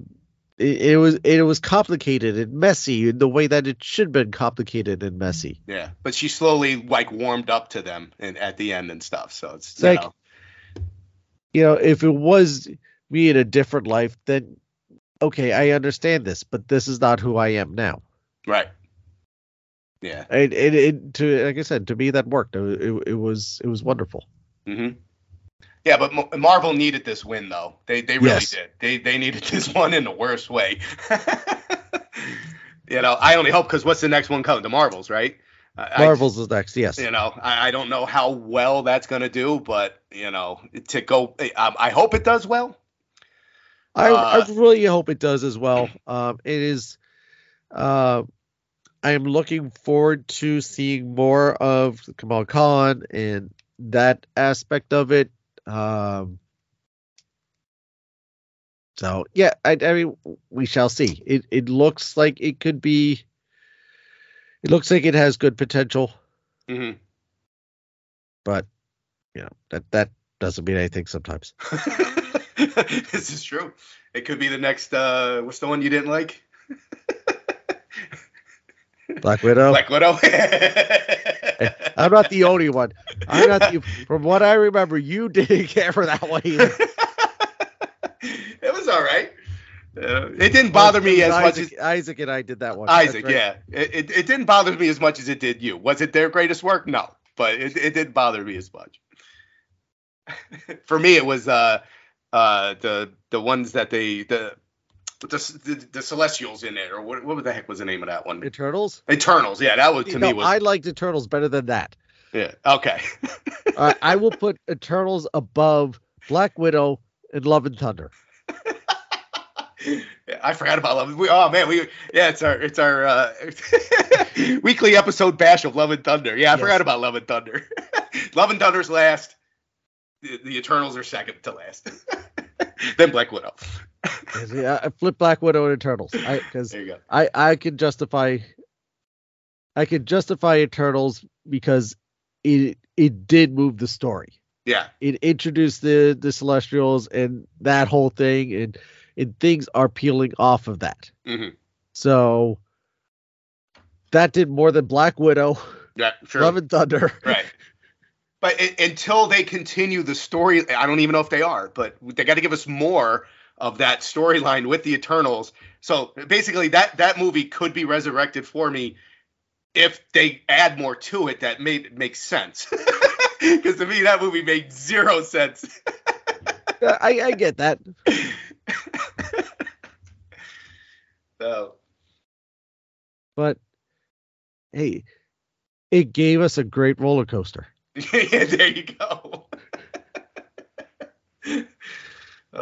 it, it was it was complicated and messy in the way that it should have been complicated and messy. Yeah, but she slowly like warmed up to them and at the end and stuff. So it's, It's you like- know, You know, if it was me in a different life, then okay, I understand this, but this is not who I am now. right. Yeah. It it, it to like I said, to me that worked. It, it, it was it was wonderful. hmm Yeah, but Mo- Marvel needed this win though. They they really Yes. did. They they needed this one in the worst way. you know, I only hope because what's the next one coming? The Marvels, right? I- I- Marvel's is next, yes. you know, I, I don't know how well that's gonna do, but you know, to go, um, I hope it does well. I, Uh, I really hope it does as well. Um, it is. Uh, I am looking forward to seeing more of Kamala Khan and that aspect of it. Um, so yeah, I, I mean, we shall see. It it looks like it could be. It looks like it has good potential, Mm-hmm. but you know that that doesn't mean anything sometimes. this is true. It could be the next. uh What's the one you didn't like? Black Widow. Black Widow. I'm not the only one. I'm not the, from what I remember, you didn't care for that one either. it was all right. Uh, it didn't bother me as much as Isaac, Isaac and I did that one. Isaac. right. Yeah, it, it it didn't bother me as much as it did you. Was it their greatest work? No, but it, it didn't bother me as much. For me, it was uh uh the the ones that they the the, the, the Celestials in it, or what, what the heck was the name of that one? Eternals. Eternals. Yeah, that was to no, me was I liked Eternals better than that. yeah. Okay. I I will put Eternals above Black Widow and Love and Thunder. I forgot about Love. We, oh man, we yeah, it's our it's our uh, weekly episode bash of Love and Thunder. Yeah, I Yes. forgot about Love and Thunder. Love and Thunder's last. The, the Eternals are second to last. then Black Widow. Yeah, I flip Black Widow and Eternals. I because. I I could justify. I could justify Eternals because it it did move the story. Yeah. it introduced the the celestials and that whole thing and and things are peeling off of that hmm so that did more than black widow Yeah. Sure. love and thunder Right. But i- until they continue the story, I don't even know if they are, but they got to give us more of that storyline with the Eternals. So basically, that that movie could be resurrected for me if they add more to it that made makes sense. Because to me, that movie made zero sense. I, I get that so but hey it gave us a great roller coaster yeah, there you go.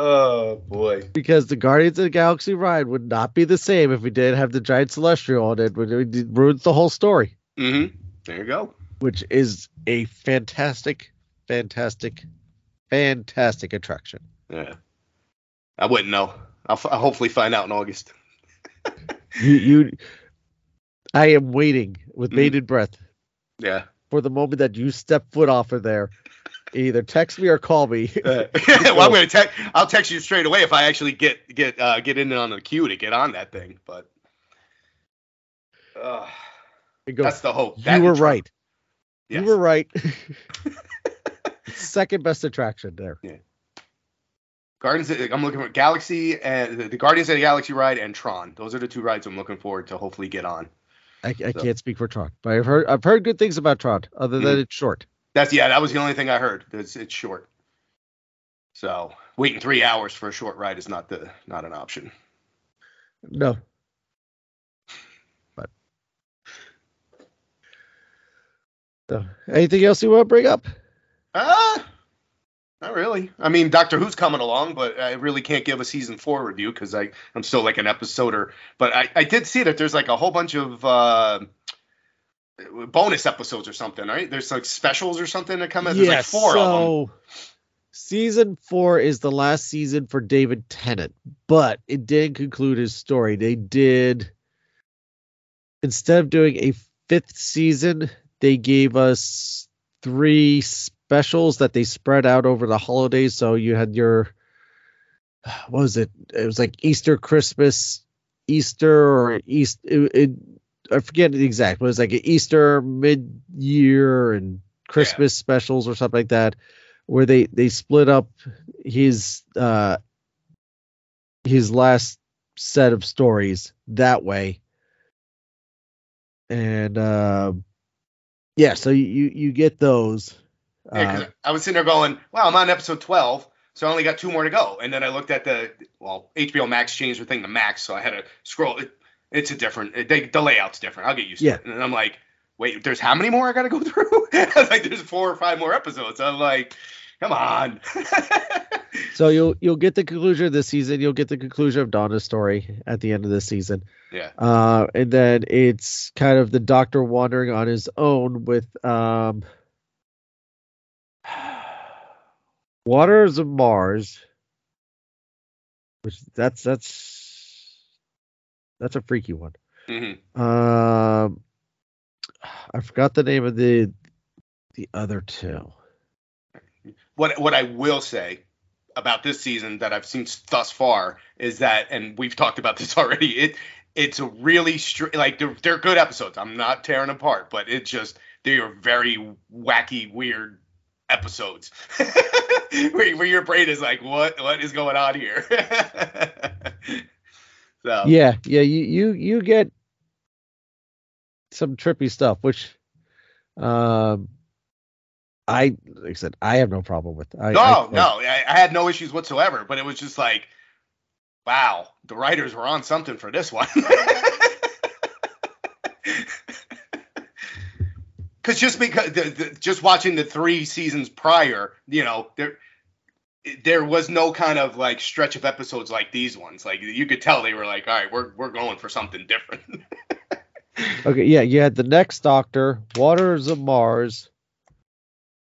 Oh boy. because the guardians of the galaxy ride would not be the same if we didn't have the giant celestial on it it, ruins the whole story hmm There you go. which is a fantastic fantastic fantastic attraction Yeah. I wouldn't know. I'll, f- I'll hopefully find out in August. you you i am waiting with Mhm. bated breath Yeah. for the moment that you step foot off of there either text me or call me well, I'm gonna text. I'll text you straight away if I actually get get uh, get in on the queue to get on that thing. But uh, and go, that's the hope. you were right Yes. you were right second best attraction there Guardians. Of, I'm looking for Galaxy and the, the Guardians of the Galaxy ride and Tron. Those are the two rides I'm looking forward to hopefully get on. I, I So- can't speak for Tron, but I've heard I've heard good things about Tron, other than Mhm. it's short. That's yeah. That was the only thing I heard. It's, it's short. So waiting three hours for a short ride is not the not an option. No, but so, anything else you want to bring up? Uh not really. I mean, Doctor Who's coming along, but I really can't give a season four review because I I'm still like an episoder. But I I did see that there's like a whole bunch of uh, bonus episodes or something, right? There's like specials or something that come out. There's like four of them. so season four is the last season for David Tennant, but it didn't conclude his story. They did instead of doing a fifth season, they gave us three specials that they spread out over the holidays. So you had your what was it? It was like Easter, Christmas, Easter, or East. It, it I forget the exact, but it was like an Easter, mid year, and Christmas specials or something like that, where they they split up his uh his last set of stories that way. And uh, yeah, so you you get those. Yeah, Uh, I was sitting there going, "Wow, I'm on episode 12, so I only got two more to go." And then I looked at the well, HBO Max changed the thing to Max, so I had to scroll. It, it's a different. They, the layout's different. I'll get used Yeah. to it. And I'm like, "Wait, there's how many more I got to go through?" I was like, "There's four or five more episodes." I'm like, "Come on." so you'll you'll get the conclusion of this season. You'll get the conclusion of Donna's story at the end of this season. yeah. Uh, and then it's kind of the Doctor wandering on his own with um, Waters of Mars, which that's that's that's a freaky one. hmm Um, I forgot the name of the the other two. what what I will say about this season that I've seen thus far is that, and we've talked about this already. It it's a really str- like they're they're good episodes. I'm not tearing apart, but it just they are very wacky, weird episodes where, where your brain is like, what what is going on here? so Yeah, yeah, you you you get some trippy stuff, which um I like I said, I have no problem with. I, no, I, no, I, I had no issues whatsoever, but it was just like, wow, the writers were on something for this one. Because just because the, the, just watching the three seasons prior, you know, there there was no kind of like stretch of episodes like these ones. Like you could tell they were like, all right, we're we're going for something different. Okay, yeah, you had the next Doctor, Waters of Mars,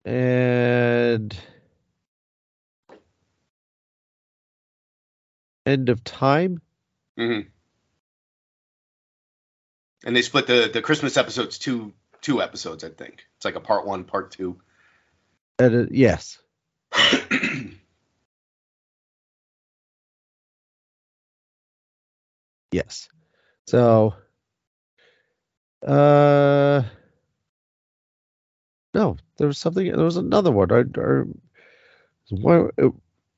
and End of Time. hmm And they split the the Christmas episodes two two episodes, I think. It's like a part one, part two. And, uh, yes, yes. So, uh, no, there was something. There was another one. Or, or one, uh,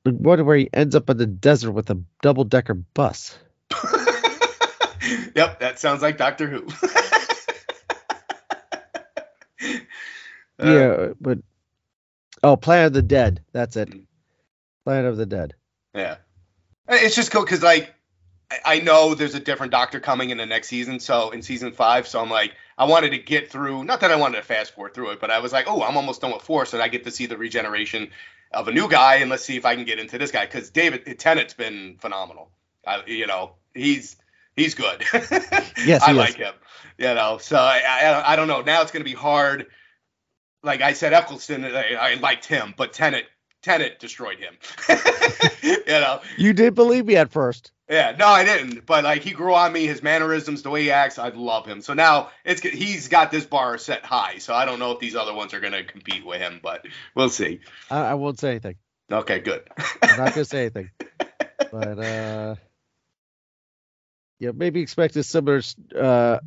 one where he ends up in the desert with a double decker bus. yep, that sounds like Doctor Who. Uh, yeah, but oh, Planet of the Dead. That's it. Mm. Planet of the Dead. Yeah. It's just cool because, like, I- know there's a different Doctor coming in the next season. So, in season five. So, I'm like, I wanted to get through, not that I wanted to fast forward through it, but I was like, oh, I'm almost done with four. So, I get to see the regeneration of a new guy. And let's see if I can get into this guy because David eh, Tennant's been phenomenal. I, you know, he's. He's good. Yes, I is. like him. You know, so I, I I don't know. Now it's going to be hard. Like I said, Eccleston, eh, I, I liked him, but Tennant Tennant destroyed him. you know, You did believe me at first. Yeah, no, I didn't. But like he grew on me, his mannerisms, the way he acts, I love him. So now it's he's got this bar set high. So I don't know if these other ones are going to compete with him, but we'll see. I, I won't say anything. Okay, good. I'm not gonna say anything. But uh, yeah, maybe expect a similar uh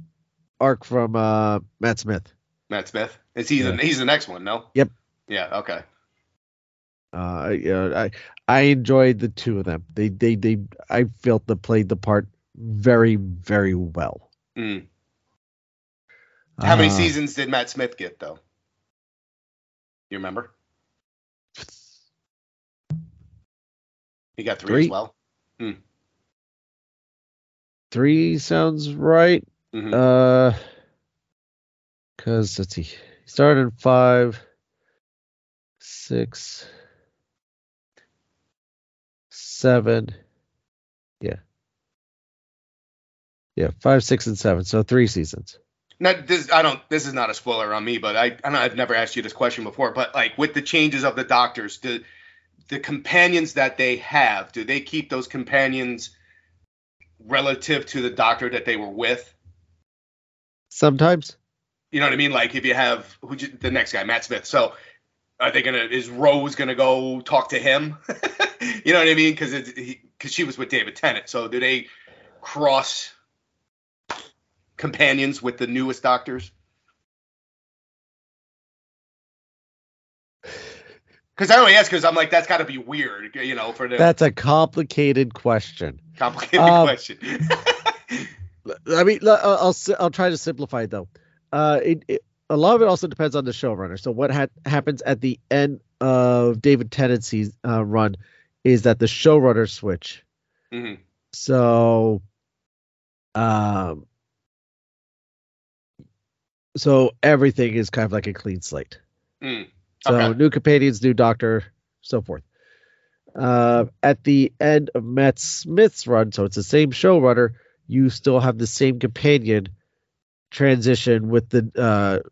arc from uh Matt Smith. Matt Smith is he? The, he's the next one, no? Yep. Yeah. Okay. Uh, yeah, I I enjoyed the two of them. They they they I felt they played the part very very well. Mm. How many Uh, seasons did Matt Smith get though? You remember? He got three, Three. as well. Three sounds right. Mhm. Uh, cause let's see, he started five, six, seven, yeah, yeah, five, six, and seven. So three seasons. Now, this I don't. This is not a spoiler on me, but I, I know I've never asked you this question before. But like with the changes of the doctors, the the companions that they have, do they keep those companions relative to the doctor that they were with? Sometimes, You know what I mean? Like if you have who the next guy, Matt Smith. So are they gonna? Is Rose gonna go talk to him? you know what I mean? Because because she was with David Tennant. So do they cross companions with the newest doctors? Because I only ask because I'm like that's got to be weird, you know, for the That's a complicated question. complicated Um, question. I mean, I'll, I'll try to simplify it though. Uh, it, it a lot of it also depends on the showrunner. So what ha- happens at the end of David Tennant's uh, run is that the showrunner switch. hmm So, um, so everything is kind of like a clean slate. Mm, So new companions, new doctor, so forth. Uh, at the end of Matt Smith's run, so it's the same showrunner, you still have the same companion transition with the uh,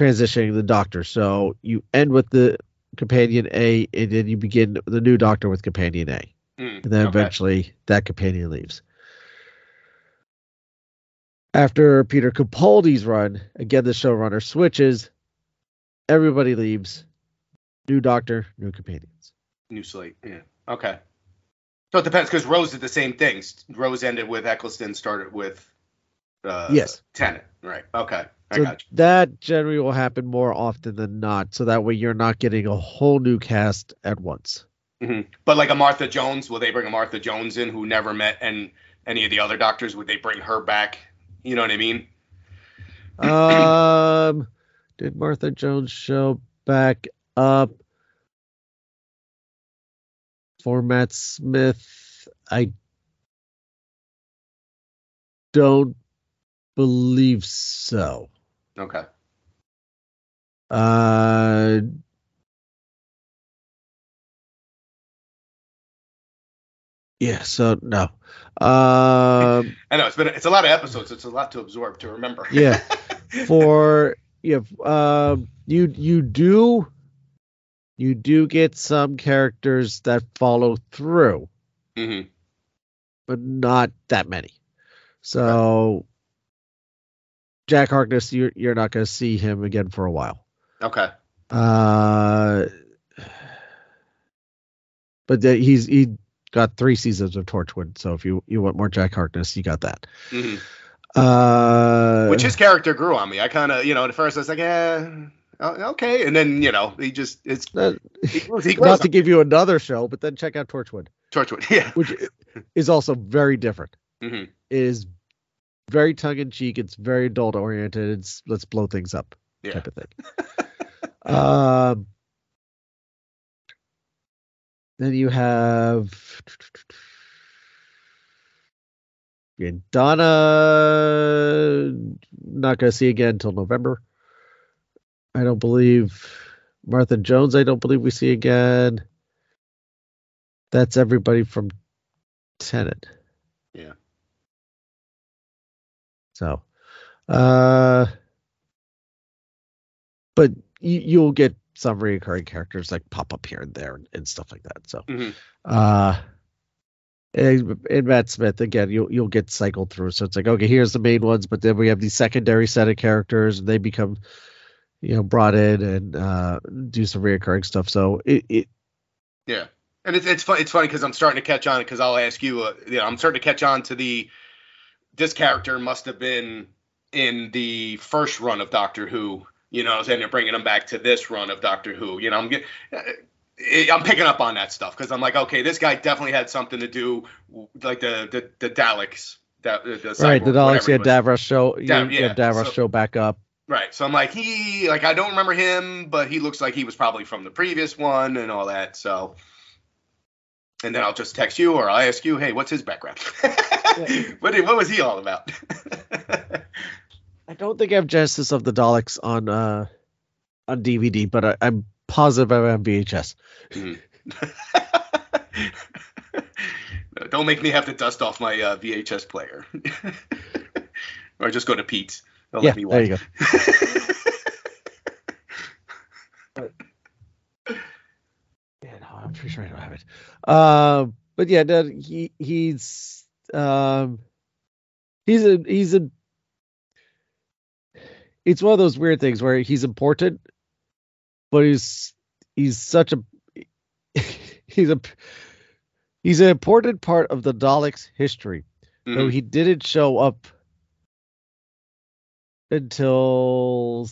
transitioning the doctor. So you end with the companion A, and then you begin the new doctor with companion A, Mm, and then okay. eventually that companion leaves. After Peter Capaldi's run, again the showrunner switches, everybody leaves, new doctor, new companions. New slate. Yeah. Okay. So it depends because Rose did the same things. Rose ended with Eccleston, started with uh, Yes. Tennant. Right. Okay. So that generally will happen more often than not. So that way you're not getting a whole new cast at once. hmm But like a Martha Jones, will they bring a Martha Jones in who never met and any of the other doctors? Would they bring her back? You know what I mean? Um, did Martha Jones show back up for Matt Smith? I don't believe so. Okay. Uh, yeah. So no. Um, I know it's been it's a lot of episodes. It's a lot to absorb to remember. Yeah. for yeah, um, you you do you do get some characters that follow through, mm-hmm. but not that many. So Jack Harkness, you're you're not going to see him again for a while. Okay. Uh, but the, he's he got three seasons of Torchwood, so if you you want more Jack Harkness, you got that. hmm Uh, Which his character grew on me. I kind of, you know, at first I was like, eh, okay, and then you know, he just it's uh, he he not to give you another show, but then check out Torchwood, Torchwood. Yeah. which is also very different. hmm It is very tongue in cheek. It's very adult oriented. It's let's blow things up Yeah. type of thing. um, then you have yeah, Donna. Not gonna see again until November. I don't believe Martha Jones. I don't believe we see again. That's everybody from Tennant. So, uh, but you, you'll get some recurring characters like pop up here and there and, and stuff like that. So, Mhm. uh, and, and Matt Smith again, you'll you'll get cycled through. So it's like okay, here's the main ones, but then we have these secondary set of characters, and they become, you know, brought in and uh, do some reoccurring stuff. So it, it Yeah, and it's it's fun. It's funny because I'm starting to catch on because I'll ask you. Uh, you know, I'm starting to catch on to the. This character must have been in the first run of Doctor Who. You know, and they're bringing him back to this run of Doctor Who. You know, I'm get, uh, I'm picking up on that stuff because I'm like, okay, this guy definitely had something to do, like the the, the Daleks. The, the right, the Daleks, yeah. Davros show, yeah, yeah, Davros so- show back up. Right. So I'm like, he like I don't remember him, but he looks like he was probably from the previous one and all that. So and then I'll just text you or I'll ask you, hey, what's his background? what what was he all about? I don't think I have Genesis of the Daleks on uh on DVD, but I, I'm positive I have VHS. No, don't make me have to dust off my uh, VHS player. or just go to Pete's. They'll yeah, let me there you watch. go. I'm pretty sure I don't have it. Um, but yeah, no, he he's um he's a he's a it's one of those weird things where he's important, but he's he's such a he's a he's an important part of the Daleks' history. Though Mhm. he didn't show up until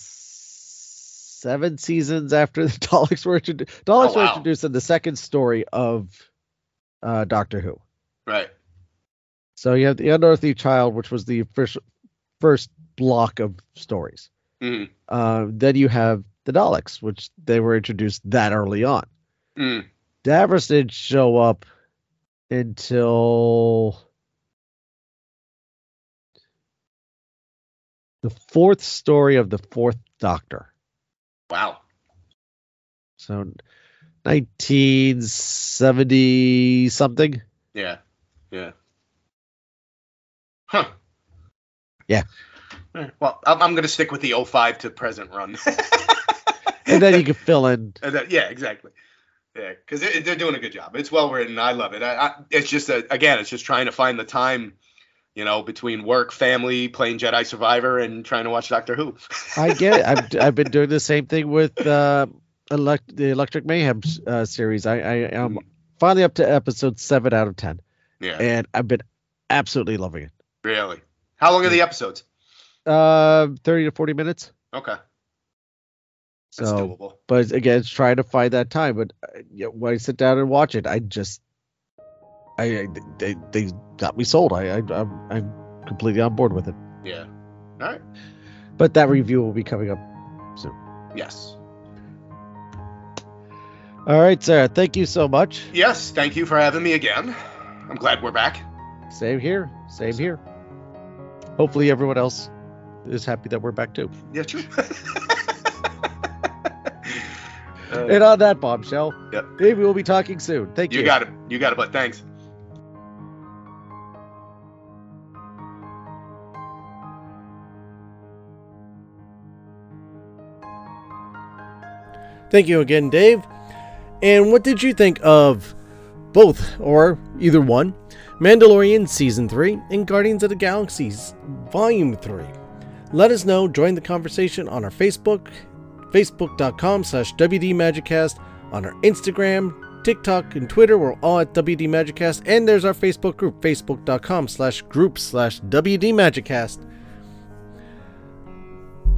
seven seasons after the Daleks were introduced. Daleks Oh, were wow. introduced in the second story of uh, Doctor Who. Right. So you have the Unearthly Child, which was the first first block of stories. Mhm. Uh, then you have the Daleks, which they were introduced that early on. Mm. Davros didn't show up until the fourth story of the fourth Doctor. Wow. So 1970 something. Yeah. Yeah. Huh. Yeah. Eh, Well, I'm, I'm going to stick with the 05 to present run. And then you can fill in. And then- yeah, exactly. Yeah, because they're doing a good job. It's well written. I love it. I, I, it's just a, again, it's just trying to find the time, you know, between work, family, playing Jedi Survivor, and trying to watch Doctor Who. I get it. I've, I've been doing the same thing with uh, elect, the Electric Mayhem uh, series. I, I am finally up to episode seven out of 10, yeah, and I've been absolutely loving it. really. How long are the episodes? Uh, 30 to 40 minutes. Okay, that's So, doable. but again, it's trying to find that time. But uh, you know, when I sit down and watch it, I just, I, I they, they got me sold. I, I I'm, I'm completely on board with it. Yeah. All right. But that review will be coming up. Soon. Yes. All right, Sarah. Thank you so much. Yes. Thank you for having me again. I'm glad we're back. Same here. Same here. Hopefully, everyone else is happy that we're back too. Yeah, true. Uh, And on that bombshell, Yep. maybe we'll be talking soon. Thank you. you got it. You got it. But thanks. Thank you again, Dave. And what did you think of both, or either one, Mandalorian Season 3 and Guardians of the Galaxies Volume 3? Let us know, join the conversation on our Facebook, facebook.com slash WDMagicast, on our Instagram, TikTok, and Twitter. We're all at WD Magicast, and there's our Facebook group, facebook.com slash group slash WD Magicast.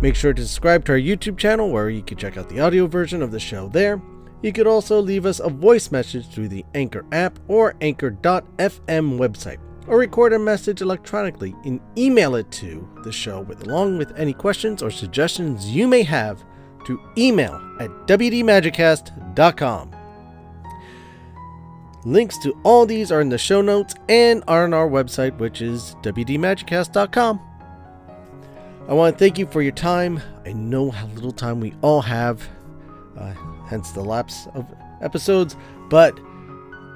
Make sure to subscribe to our YouTube channel where you can check out the audio version of the show there. You could also leave us a voice message through the Anchor app or Anchor.fm website, or record a message electronically and email it to the show with along with any questions or suggestions you may have to email at wdmagicast.com. Links to all these are in the show notes and are on our website, which is wdmagicast.com. I want to thank you for your time. I know how little time we all have, uh, hence the lapse of episodes, but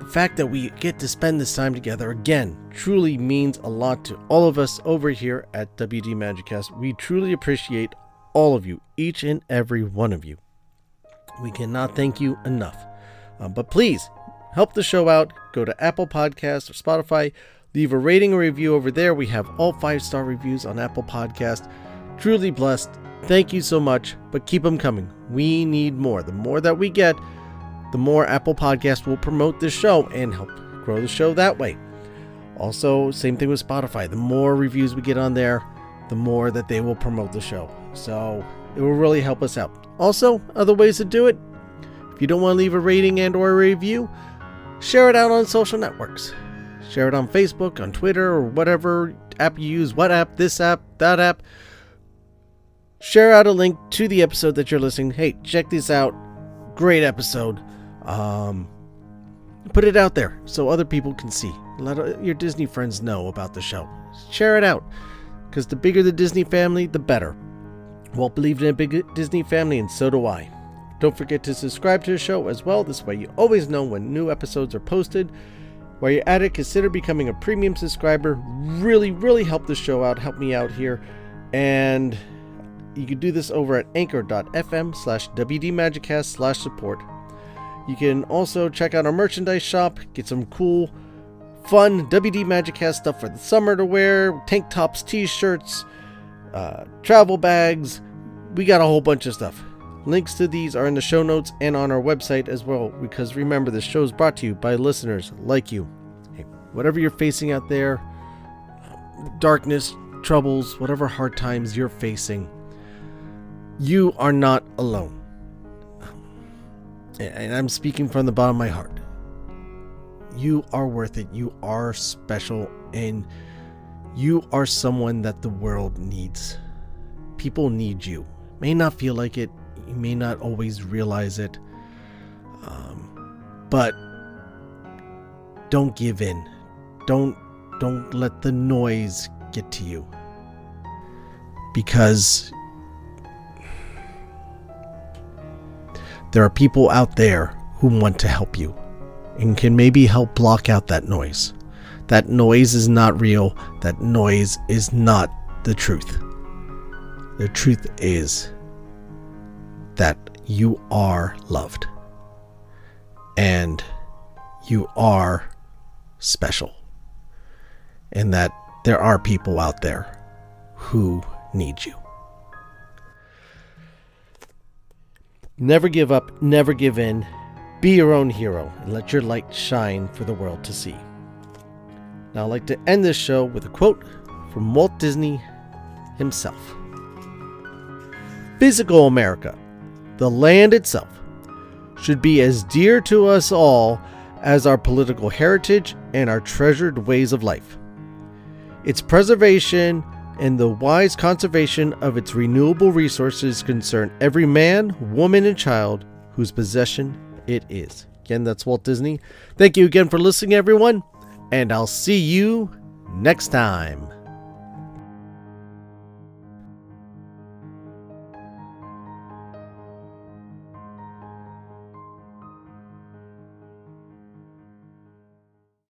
the fact that we get to spend this time together again truly means a lot to all of us over here at WD Magicast. We truly appreciate all of you, each and every one of you. We cannot thank you enough. Um, but please help the show out. Go to Apple Podcasts or Spotify. Leave a rating or review over there. We have all five star reviews on Apple Podcast. Truly blessed. Thank you so much, but keep them coming. We need more. The more that we get, the more Apple Podcast will promote this show and help grow the show that way. Also, same thing with Spotify. The more reviews we get on there, the more that they will promote the show. So it will really help us out. Also, other ways to do it. If you don't want to leave a rating and or a review, share it out on social networks. Share it on Facebook, on Twitter, or whatever app you use. What app? This app? That app? Share out a link to the episode that you're listening. Hey, check this out. Great episode. Um, put it out there so other people can see. Let uh, your Disney friends know about the show. Share it out. Because the bigger the Disney family, the better. Walt believed in a big Disney family, and so do I. Don't forget to subscribe to the show as well. This way, you always know when new episodes are posted. While you're at it, consider becoming a premium subscriber. Really, really help the show out. Help me out here. And you can do this over at anchor.fm slash wdmagicast slash support. You can also check out our merchandise shop, get some cool, fun WD Magicast stuff for the summer to wear, tank tops, t-shirts, uh, travel bags. We got a whole bunch of stuff. Links to these are in the show notes and on our website as well, because remember, this show is brought to you by listeners like you. Hey, whatever you're facing out there, darkness, troubles, whatever hard times you're facing, you are not alone. And I'm speaking from the bottom of my heart. You are worth it. You are special. And you are someone that the world needs. People need you. May not feel like it, you may not always realize it. Um, but don't give in. Don't don't let the noise get to you. Because there are people out there who want to help you and can maybe help block out that noise. That noise is not real. That noise is not the truth. The truth is that you are loved and you are special, and that there are people out there who need you. Never give up, never give in. Be your own hero and let your light shine for the world to see. Now, I'd like to end this show with a quote from Walt Disney himself Physical America, the land itself, should be as dear to us all as our political heritage and our treasured ways of life. Its preservation and the wise conservation of its renewable resources concern every man, woman, and child whose possession it is. Again, that's Walt Disney. Thank you again for listening, everyone, and I'll see you next time.